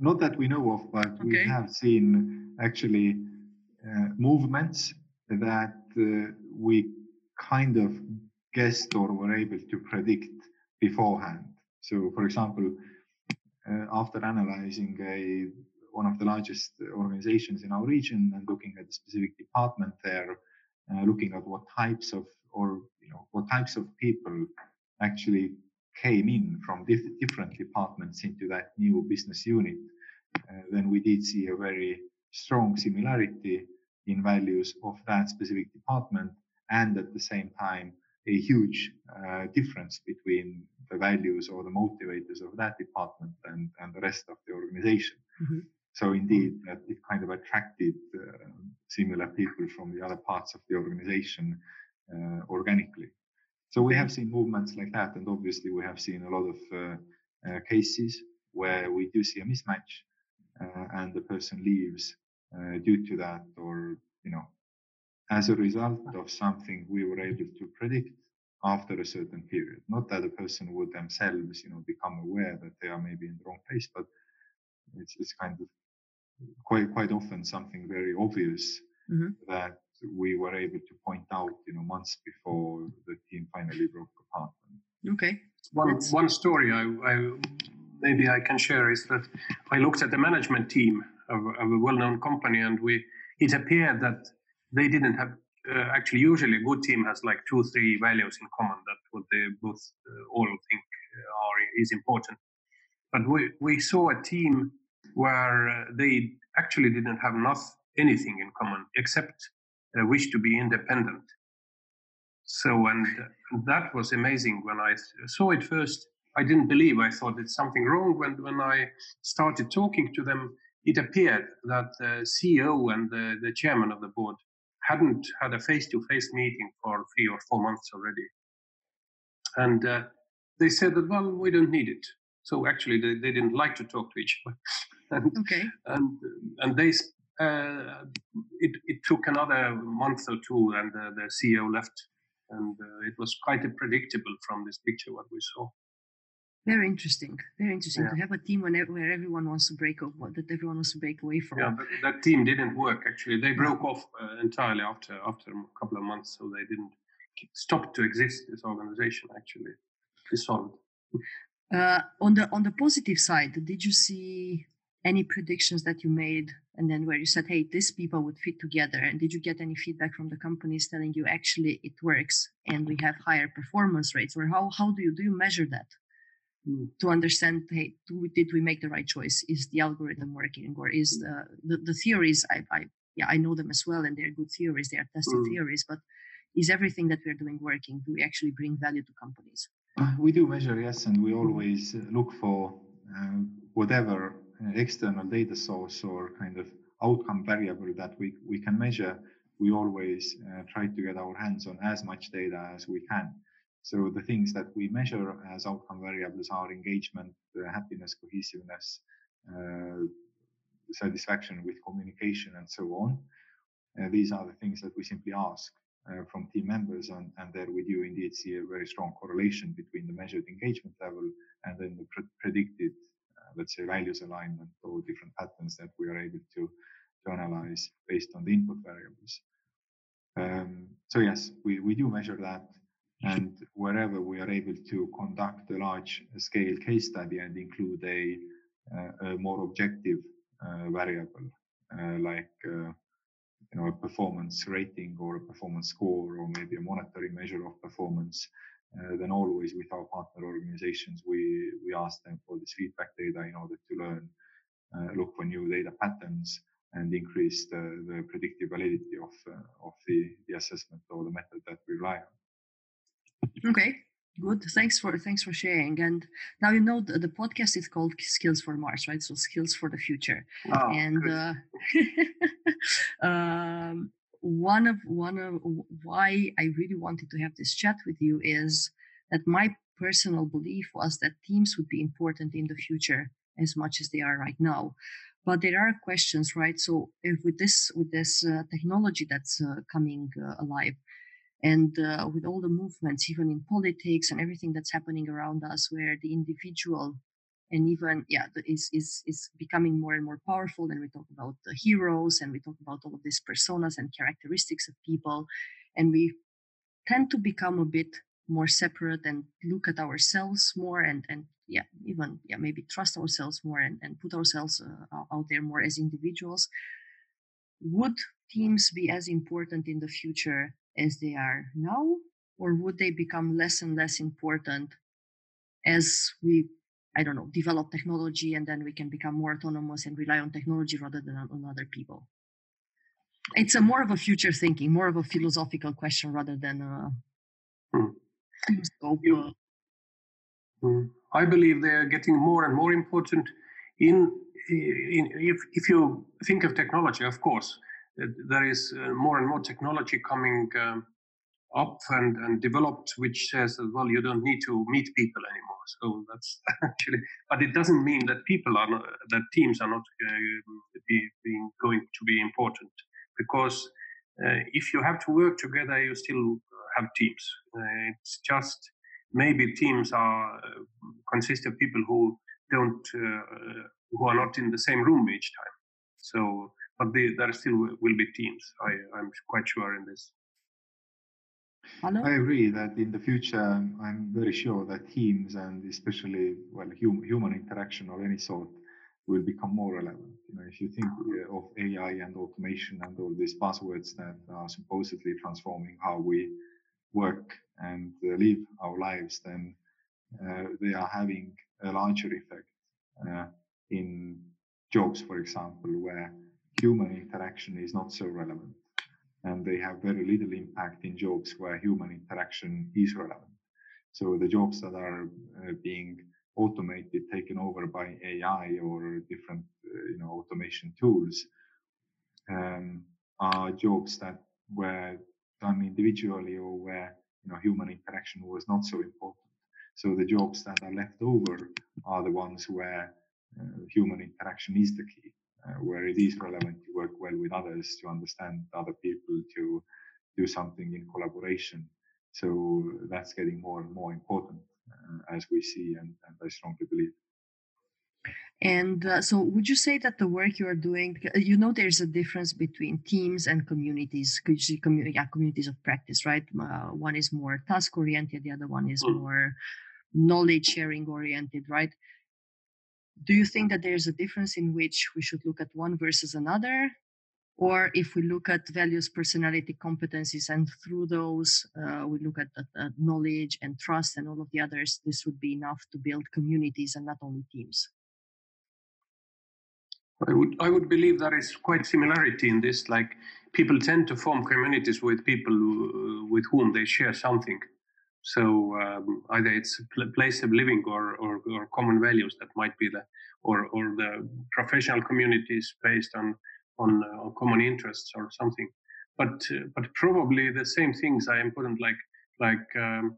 Speaker 3: Not that we know of, but okay. we have seen actually uh, movements that uh, we kind of guessed or were able to predict beforehand. So, for example, uh, after analyzing a one of the largest organizations in our region and looking at the specific department there, uh, looking at what types of or you know what types of people actually came in from diff- different departments into that new business unit, uh, then we did see a very strong similarity in values of that specific department, and at the same time a huge uh, difference between the values or the motivators of that department and, and the rest of the organization. Mm-hmm. So indeed, that it kind of attracted uh, similar people from the other parts of the organization uh, organically. So we have seen movements like that, and obviously we have seen a lot of uh, cases where we do see a mismatch, and the person leaves due to that, or you know, as a result of something we were able to predict after a certain period. Not that a person would themselves, you know, become aware that they are maybe in the wrong place, but it's, it's kind of quite quite often something very obvious mm-hmm. that we were able to point out, you know, months before the team finally broke apart.
Speaker 1: Okay.
Speaker 2: One That's... one story I, I, maybe I can share is that I looked at the management team of, of a well-known company, and we it appeared that they didn't have. Uh, actually, usually a good team has like two, three values in common that what they both uh, all think are is important. But we, we saw a team where uh, they actually didn't have enough anything in common except a wish to be independent. So, and that was amazing when I saw it first. I didn't believe. I thought it's something wrong. When when I started talking to them, it appeared that the CEO and the, the chairman of the board hadn't had a face-to-face meeting for three or four months already, and uh, they said that well, we don't need it. So actually, they, they didn't like to talk to each other.
Speaker 1: and, okay.
Speaker 2: And and they uh, it it took another month or two, and the, the CEO left, and uh, it was quite predictable from this picture what we saw.
Speaker 1: Very interesting. Very interesting yeah. to have a team where everyone wants to break off, that everyone wants to break away from.
Speaker 2: Yeah, but that team didn't work actually. They broke off uh, entirely after after a couple of months, so they didn't stop to exist. This organization actually dissolved.
Speaker 1: Uh, on the on the positive side, did you see any predictions that you made and then where you said hey these people would fit together. And did you get any feedback from the companies telling you actually it works and we have higher performance rates or how how do you do you measure that? Mm. to understand hey do, did we make the right choice? Is the algorithm working or is the the, the theories I, I yeah i know them as well and they're good theories they are tested mm. theories but is everything that we're doing working? Do we actually bring value to companies?
Speaker 3: Uh, we do measure yes and we always look for uh, whatever external data source or kind of outcome variable that we, we can measure, we always uh, try to get our hands on as much data as we can. So the things that we measure as outcome variables are engagement, uh, happiness, cohesiveness, uh, satisfaction with communication, and so on. Uh, these are the things that we simply ask uh, from team members, and, and there we do indeed see a very strong correlation between the measured engagement level and then the pre- predicted let's say, values alignment or different patterns that we are able to, to analyze based on the input variables. Um, so yes, we, we do measure that. And wherever we are able to conduct a large scale case study and include a, uh, a more objective uh, variable, uh, like uh, you know a performance rating or a performance score or maybe a monetary measure of performance, uh, then always with our partner organizations, we, we ask them for this feedback data in order to learn, uh, look for new data patterns and increase the, the predictive validity of, uh, of the, the assessment or the method that we rely
Speaker 1: on. Okay, good. Thanks for thanks for sharing. And now you know the, the podcast is called Skills for Mars, right? So skills for the future.
Speaker 2: Oh,
Speaker 1: and uh, um, one of one of why I really wanted to have this chat with you is that my personal belief was that teams would be important in the future as much as they are right now. But there are questions right? So if with this with this uh, technology that's uh, coming uh, alive and uh, with all the movements even in politics and everything that's happening around us where the individual and even yeah is is is becoming more and more powerful and we talk about the heroes and we talk about all of these personas and characteristics of people and we tend to become a bit more separate and look at ourselves more and and yeah even yeah maybe trust ourselves more and, and put ourselves uh, out there more as individuals. Would teams be as important in the future as they are now or would they become less and less important as we I don't know, develop technology and then we can become more autonomous and rely on technology rather than on, other people? It's a more of a future thinking, more of a philosophical question rather than a mm. scope. You,
Speaker 2: mm. I believe they're getting more and more important. In, in if if you think of technology, of course, there is uh, more and more technology coming um, up and, and developed, which says well, you don't need to meet people anymore so that's actually, but it doesn't mean that people are not, that teams are not uh, be, being going to be important because uh, if you have to work together, you still have teams. Uh, it's just maybe teams are uh, consist of people who don't uh, who are not in the same room each time. So, but they, there still will be teams. I, I'm quite sure in this.
Speaker 3: Hello? I agree that in the future, I'm very sure that teams and especially well hum, human interaction of any sort will become more relevant. You know, if you think uh, of AI and automation and all these buzzwords that are supposedly transforming how we work and uh, live our lives, then uh, they are having a larger effect uh, in jobs, for example, where human interaction is not so relevant. And they have very little impact in jobs where human interaction is relevant. So the jobs that are uh, being automated, taken over by AI or different, uh, you know, automation tools, um, are jobs that were done individually or where you know human interaction was not so important. So the jobs that are left over are the ones where uh, human interaction is the key, uh, where it is relevant to work well with others, to understand other people, to do something in collaboration. So that's getting more and more important uh, as we see, and, and I strongly believe.
Speaker 1: And uh, so, would you say that the work you are doing, you know, there's a difference between teams and communities, community, yeah, communities of practice, right? Uh, one is more task oriented, the other one is mm. more knowledge sharing oriented, right? Do you think that there's a difference in which we should look at one versus another? Or if we look at values, personality, competencies, and through those uh, we look at, knowledge and trust and all of the others, this would be enough to build communities and not only teams?
Speaker 2: I would I would believe there is quite similarity in this. Like people tend to form communities with people with whom they share something. So um, either it's a place of living or, or, or common values that might be the or or the professional communities based on on, uh, on common interests or something. But uh, but probably the same things are important. Like like um,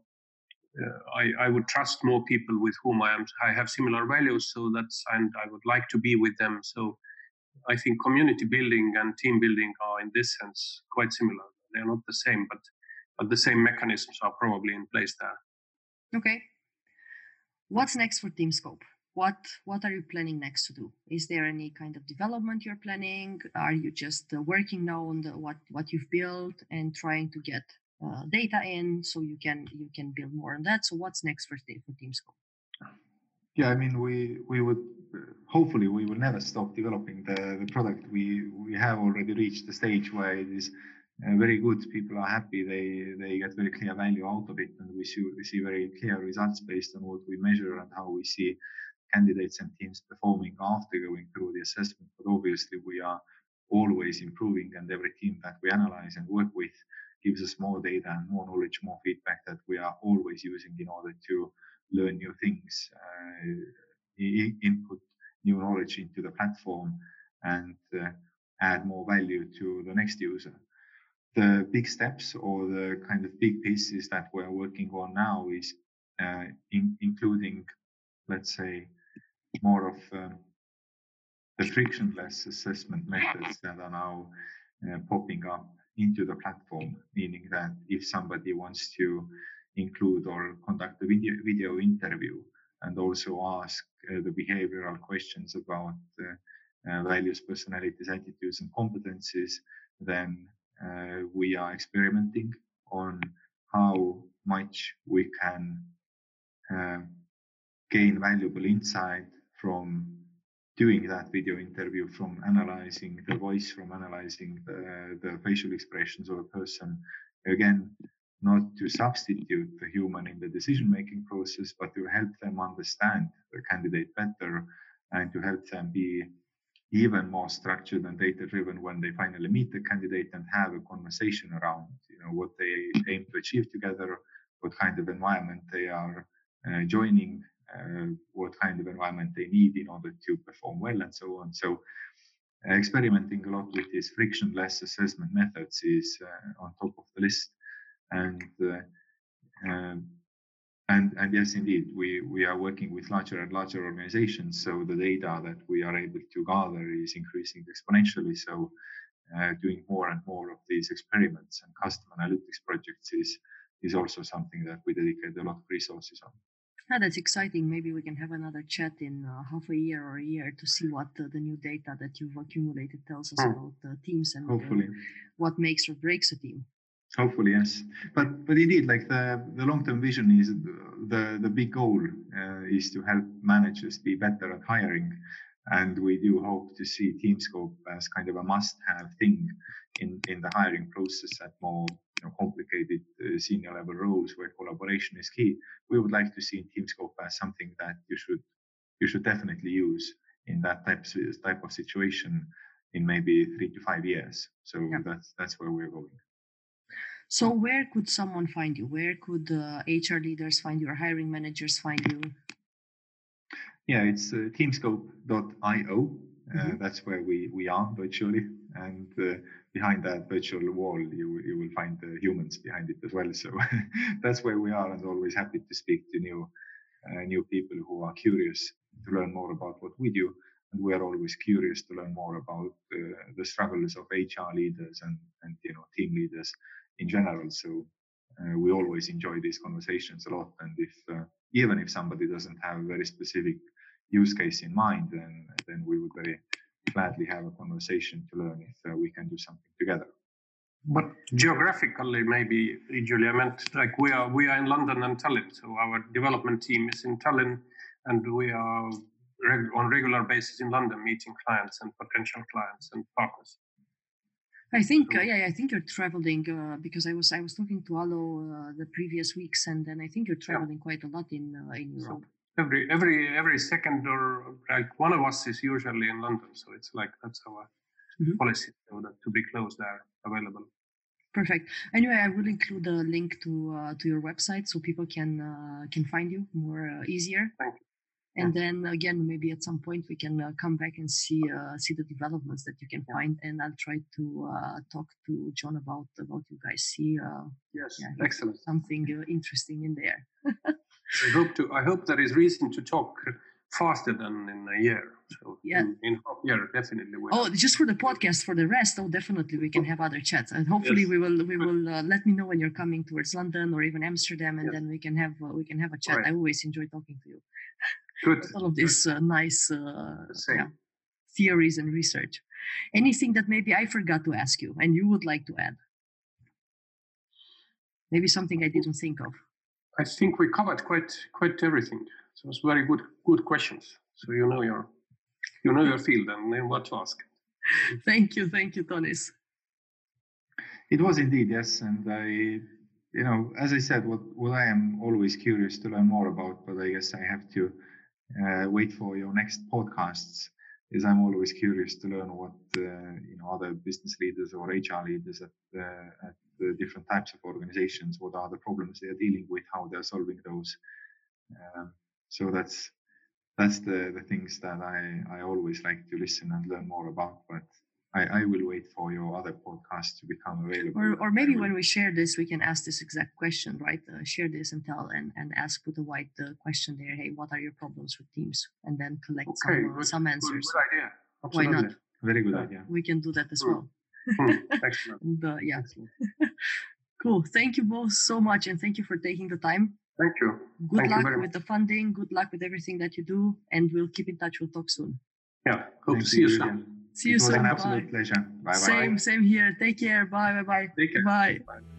Speaker 2: uh, I, I would trust more people with whom I am I have similar values so that's and I would like to be with them so I think community building and team building are in this sense quite similar they're not the same but but the same mechanisms are probably in place there.
Speaker 1: Okay. What's next for teamscope? What what are you planning next to do? Is there any kind of development you're planning? Are you just uh, working now on the what what you've built and trying to get uh, data in so you can you can build more on that? So what's next for for teamscope?
Speaker 3: Yeah i mean we we would hopefully we will never stop developing the, the product. We we have already reached the stage where it is very good people are happy they they get very clear value out of it and we see we see very clear results based on what we measure and how we see candidates and teams performing after going through the assessment but obviously we are always improving and every team that we analyze and work with gives us more data and more knowledge, more feedback that we are always using in order to learn new things, uh, input new knowledge into the platform, and uh, add more value to the next user. The big steps or the kind of big pieces that we're working on now is uh, in, including, let's say, more of um, the frictionless assessment methods that are now uh, popping up into the platform, meaning that if somebody wants to include or conduct a video, video interview and also ask uh, the behavioral questions about uh, uh, values, personalities, attitudes, and competencies, then we are experimenting on how much we can uh, gain valuable insight from doing that video interview, from analyzing the voice, from analyzing the, the facial expressions of a person. Again, not to substitute the human in the decision making process, but to help them understand the candidate better and to help them be even more structured and data driven when they finally meet the candidate and have a conversation around you know what they aim to achieve together what kind of environment they are uh, joining uh, what kind of environment they need in order to perform well and so on. So uh, experimenting a lot with these frictionless assessment methods is uh, on top of the list. And um, and, and yes, indeed, we, we are working with larger and larger organizations. So the data that we are able to gather is increasing exponentially. So uh, doing more and more of these experiments and custom analytics projects is, is also something that we dedicate a lot of resources on.
Speaker 1: Yeah, that's exciting. Maybe we can have another chat in uh, half a year or a year to see what uh, the new data that you've accumulated tells us mm. about the teams and uh,
Speaker 3: hopefully
Speaker 1: what makes or breaks a team.
Speaker 3: Hopefully, yes. But but indeed, like the the long term vision is the the big goal uh, is to help managers be better at hiring, and we do hope to see TeamScope as kind of a must have thing in in the hiring process at more you know, complicated uh, senior level roles where collaboration is key. We would like to see TeamScope as something that you should you should definitely use in that type type of situation in maybe three to five years. So yeah. that's that's where we're going.
Speaker 1: So where could someone find you? Where could uh, HR leaders find you or hiring managers find you?
Speaker 3: Yeah, it's uh, teamscope.io. Uh, mm-hmm. That's where we, we are virtually. And uh, behind that virtual wall, you, you will find the humans behind it as well. So that's where we are and always happy to speak to new, uh, new people who are curious to learn more about what we do. And we are always curious to learn more about uh, the struggles of HR leaders and, and you know team leaders in general. So uh, we always enjoy these conversations a lot. And if uh, even if somebody doesn't have a very specific use case in mind, then then we would very gladly have a conversation to learn if uh, we can do something together.
Speaker 2: But geographically, maybe Iulia meant like we are we are in London and Tallinn, so our development team is in Tallinn, and we are reg- on regular basis in London meeting clients and potential clients and partners.
Speaker 1: I think uh, yeah, I think you're traveling uh, because I was I was talking to Alo uh, the previous weeks, and then I think you're traveling yeah. quite a lot in uh, in Europe.
Speaker 2: So every every every second or like one of us is usually in London, so it's like that's our mm-hmm. policy so that to be close there available.
Speaker 1: Perfect. Anyway, I will include a link to uh, to your website so people can uh, can find you more easier.
Speaker 2: Thank you
Speaker 1: and then again maybe at some point we can uh, come back and see uh, see the developments that you can find and i'll try to uh, talk to john about about you guys see
Speaker 2: uh, yes. yeah, excellent.
Speaker 1: something uh, interesting in there.
Speaker 2: I hope to i hope there is reason to talk faster than in a year. So
Speaker 1: yeah.
Speaker 2: in, in a year definitely
Speaker 1: oh just for the podcast for the rest oh definitely we can have other chats and hopefully yes. we will we will uh, let me know when you're coming towards london or even amsterdam and yes. then we can have we can have a chat. Right. i always enjoy talking to you
Speaker 2: Good.
Speaker 1: all of these uh, nice uh, yeah, theories and research. Anything that maybe I forgot to ask you and you would like to add? Maybe something I didn't think of.
Speaker 2: I think we covered quite quite everything. So it's very good good questions. So you know your you know your field and what to ask.
Speaker 1: thank you, thank you, Tonis.
Speaker 3: It was indeed yes, and I you know, as I said, what, what I am always curious to learn more about, but I guess I have to uh, wait for your next podcasts is I'm always curious to learn what uh, you know other business leaders or HR leaders at, uh, at the different types of organizations, what are the problems they are dealing with, how they're solving those. Um, so that's that's the the things that I I always like to listen and learn more about. But I, I will wait for your other podcast to become available.
Speaker 1: Or, or maybe when we share this, we can ask this exact question, right? Uh, share this and tell and, and ask put a white uh, question there. Hey, what are your problems with teams? And then collect okay, some, good, some answers.
Speaker 2: Good, good idea.
Speaker 1: Absolutely. Why not?
Speaker 3: Very good idea.
Speaker 1: We can do that as well.
Speaker 2: Excellent.
Speaker 1: and, uh, yeah. Excellent. cool. Thank you both so much, and thank you for taking the time.
Speaker 2: Thank you.
Speaker 1: Good
Speaker 2: thank
Speaker 1: luck
Speaker 2: you
Speaker 1: with the funding. Good luck with everything that you do, and we'll keep in touch. We'll talk soon.
Speaker 2: Yeah. Hope thank to see you soon.
Speaker 1: See you it
Speaker 3: was
Speaker 1: soon.
Speaker 3: an absolute bye. pleasure. Bye
Speaker 1: Same,
Speaker 3: bye.
Speaker 1: same here. Take care. Bye bye bye.
Speaker 2: Take care.
Speaker 1: Bye.
Speaker 2: bye.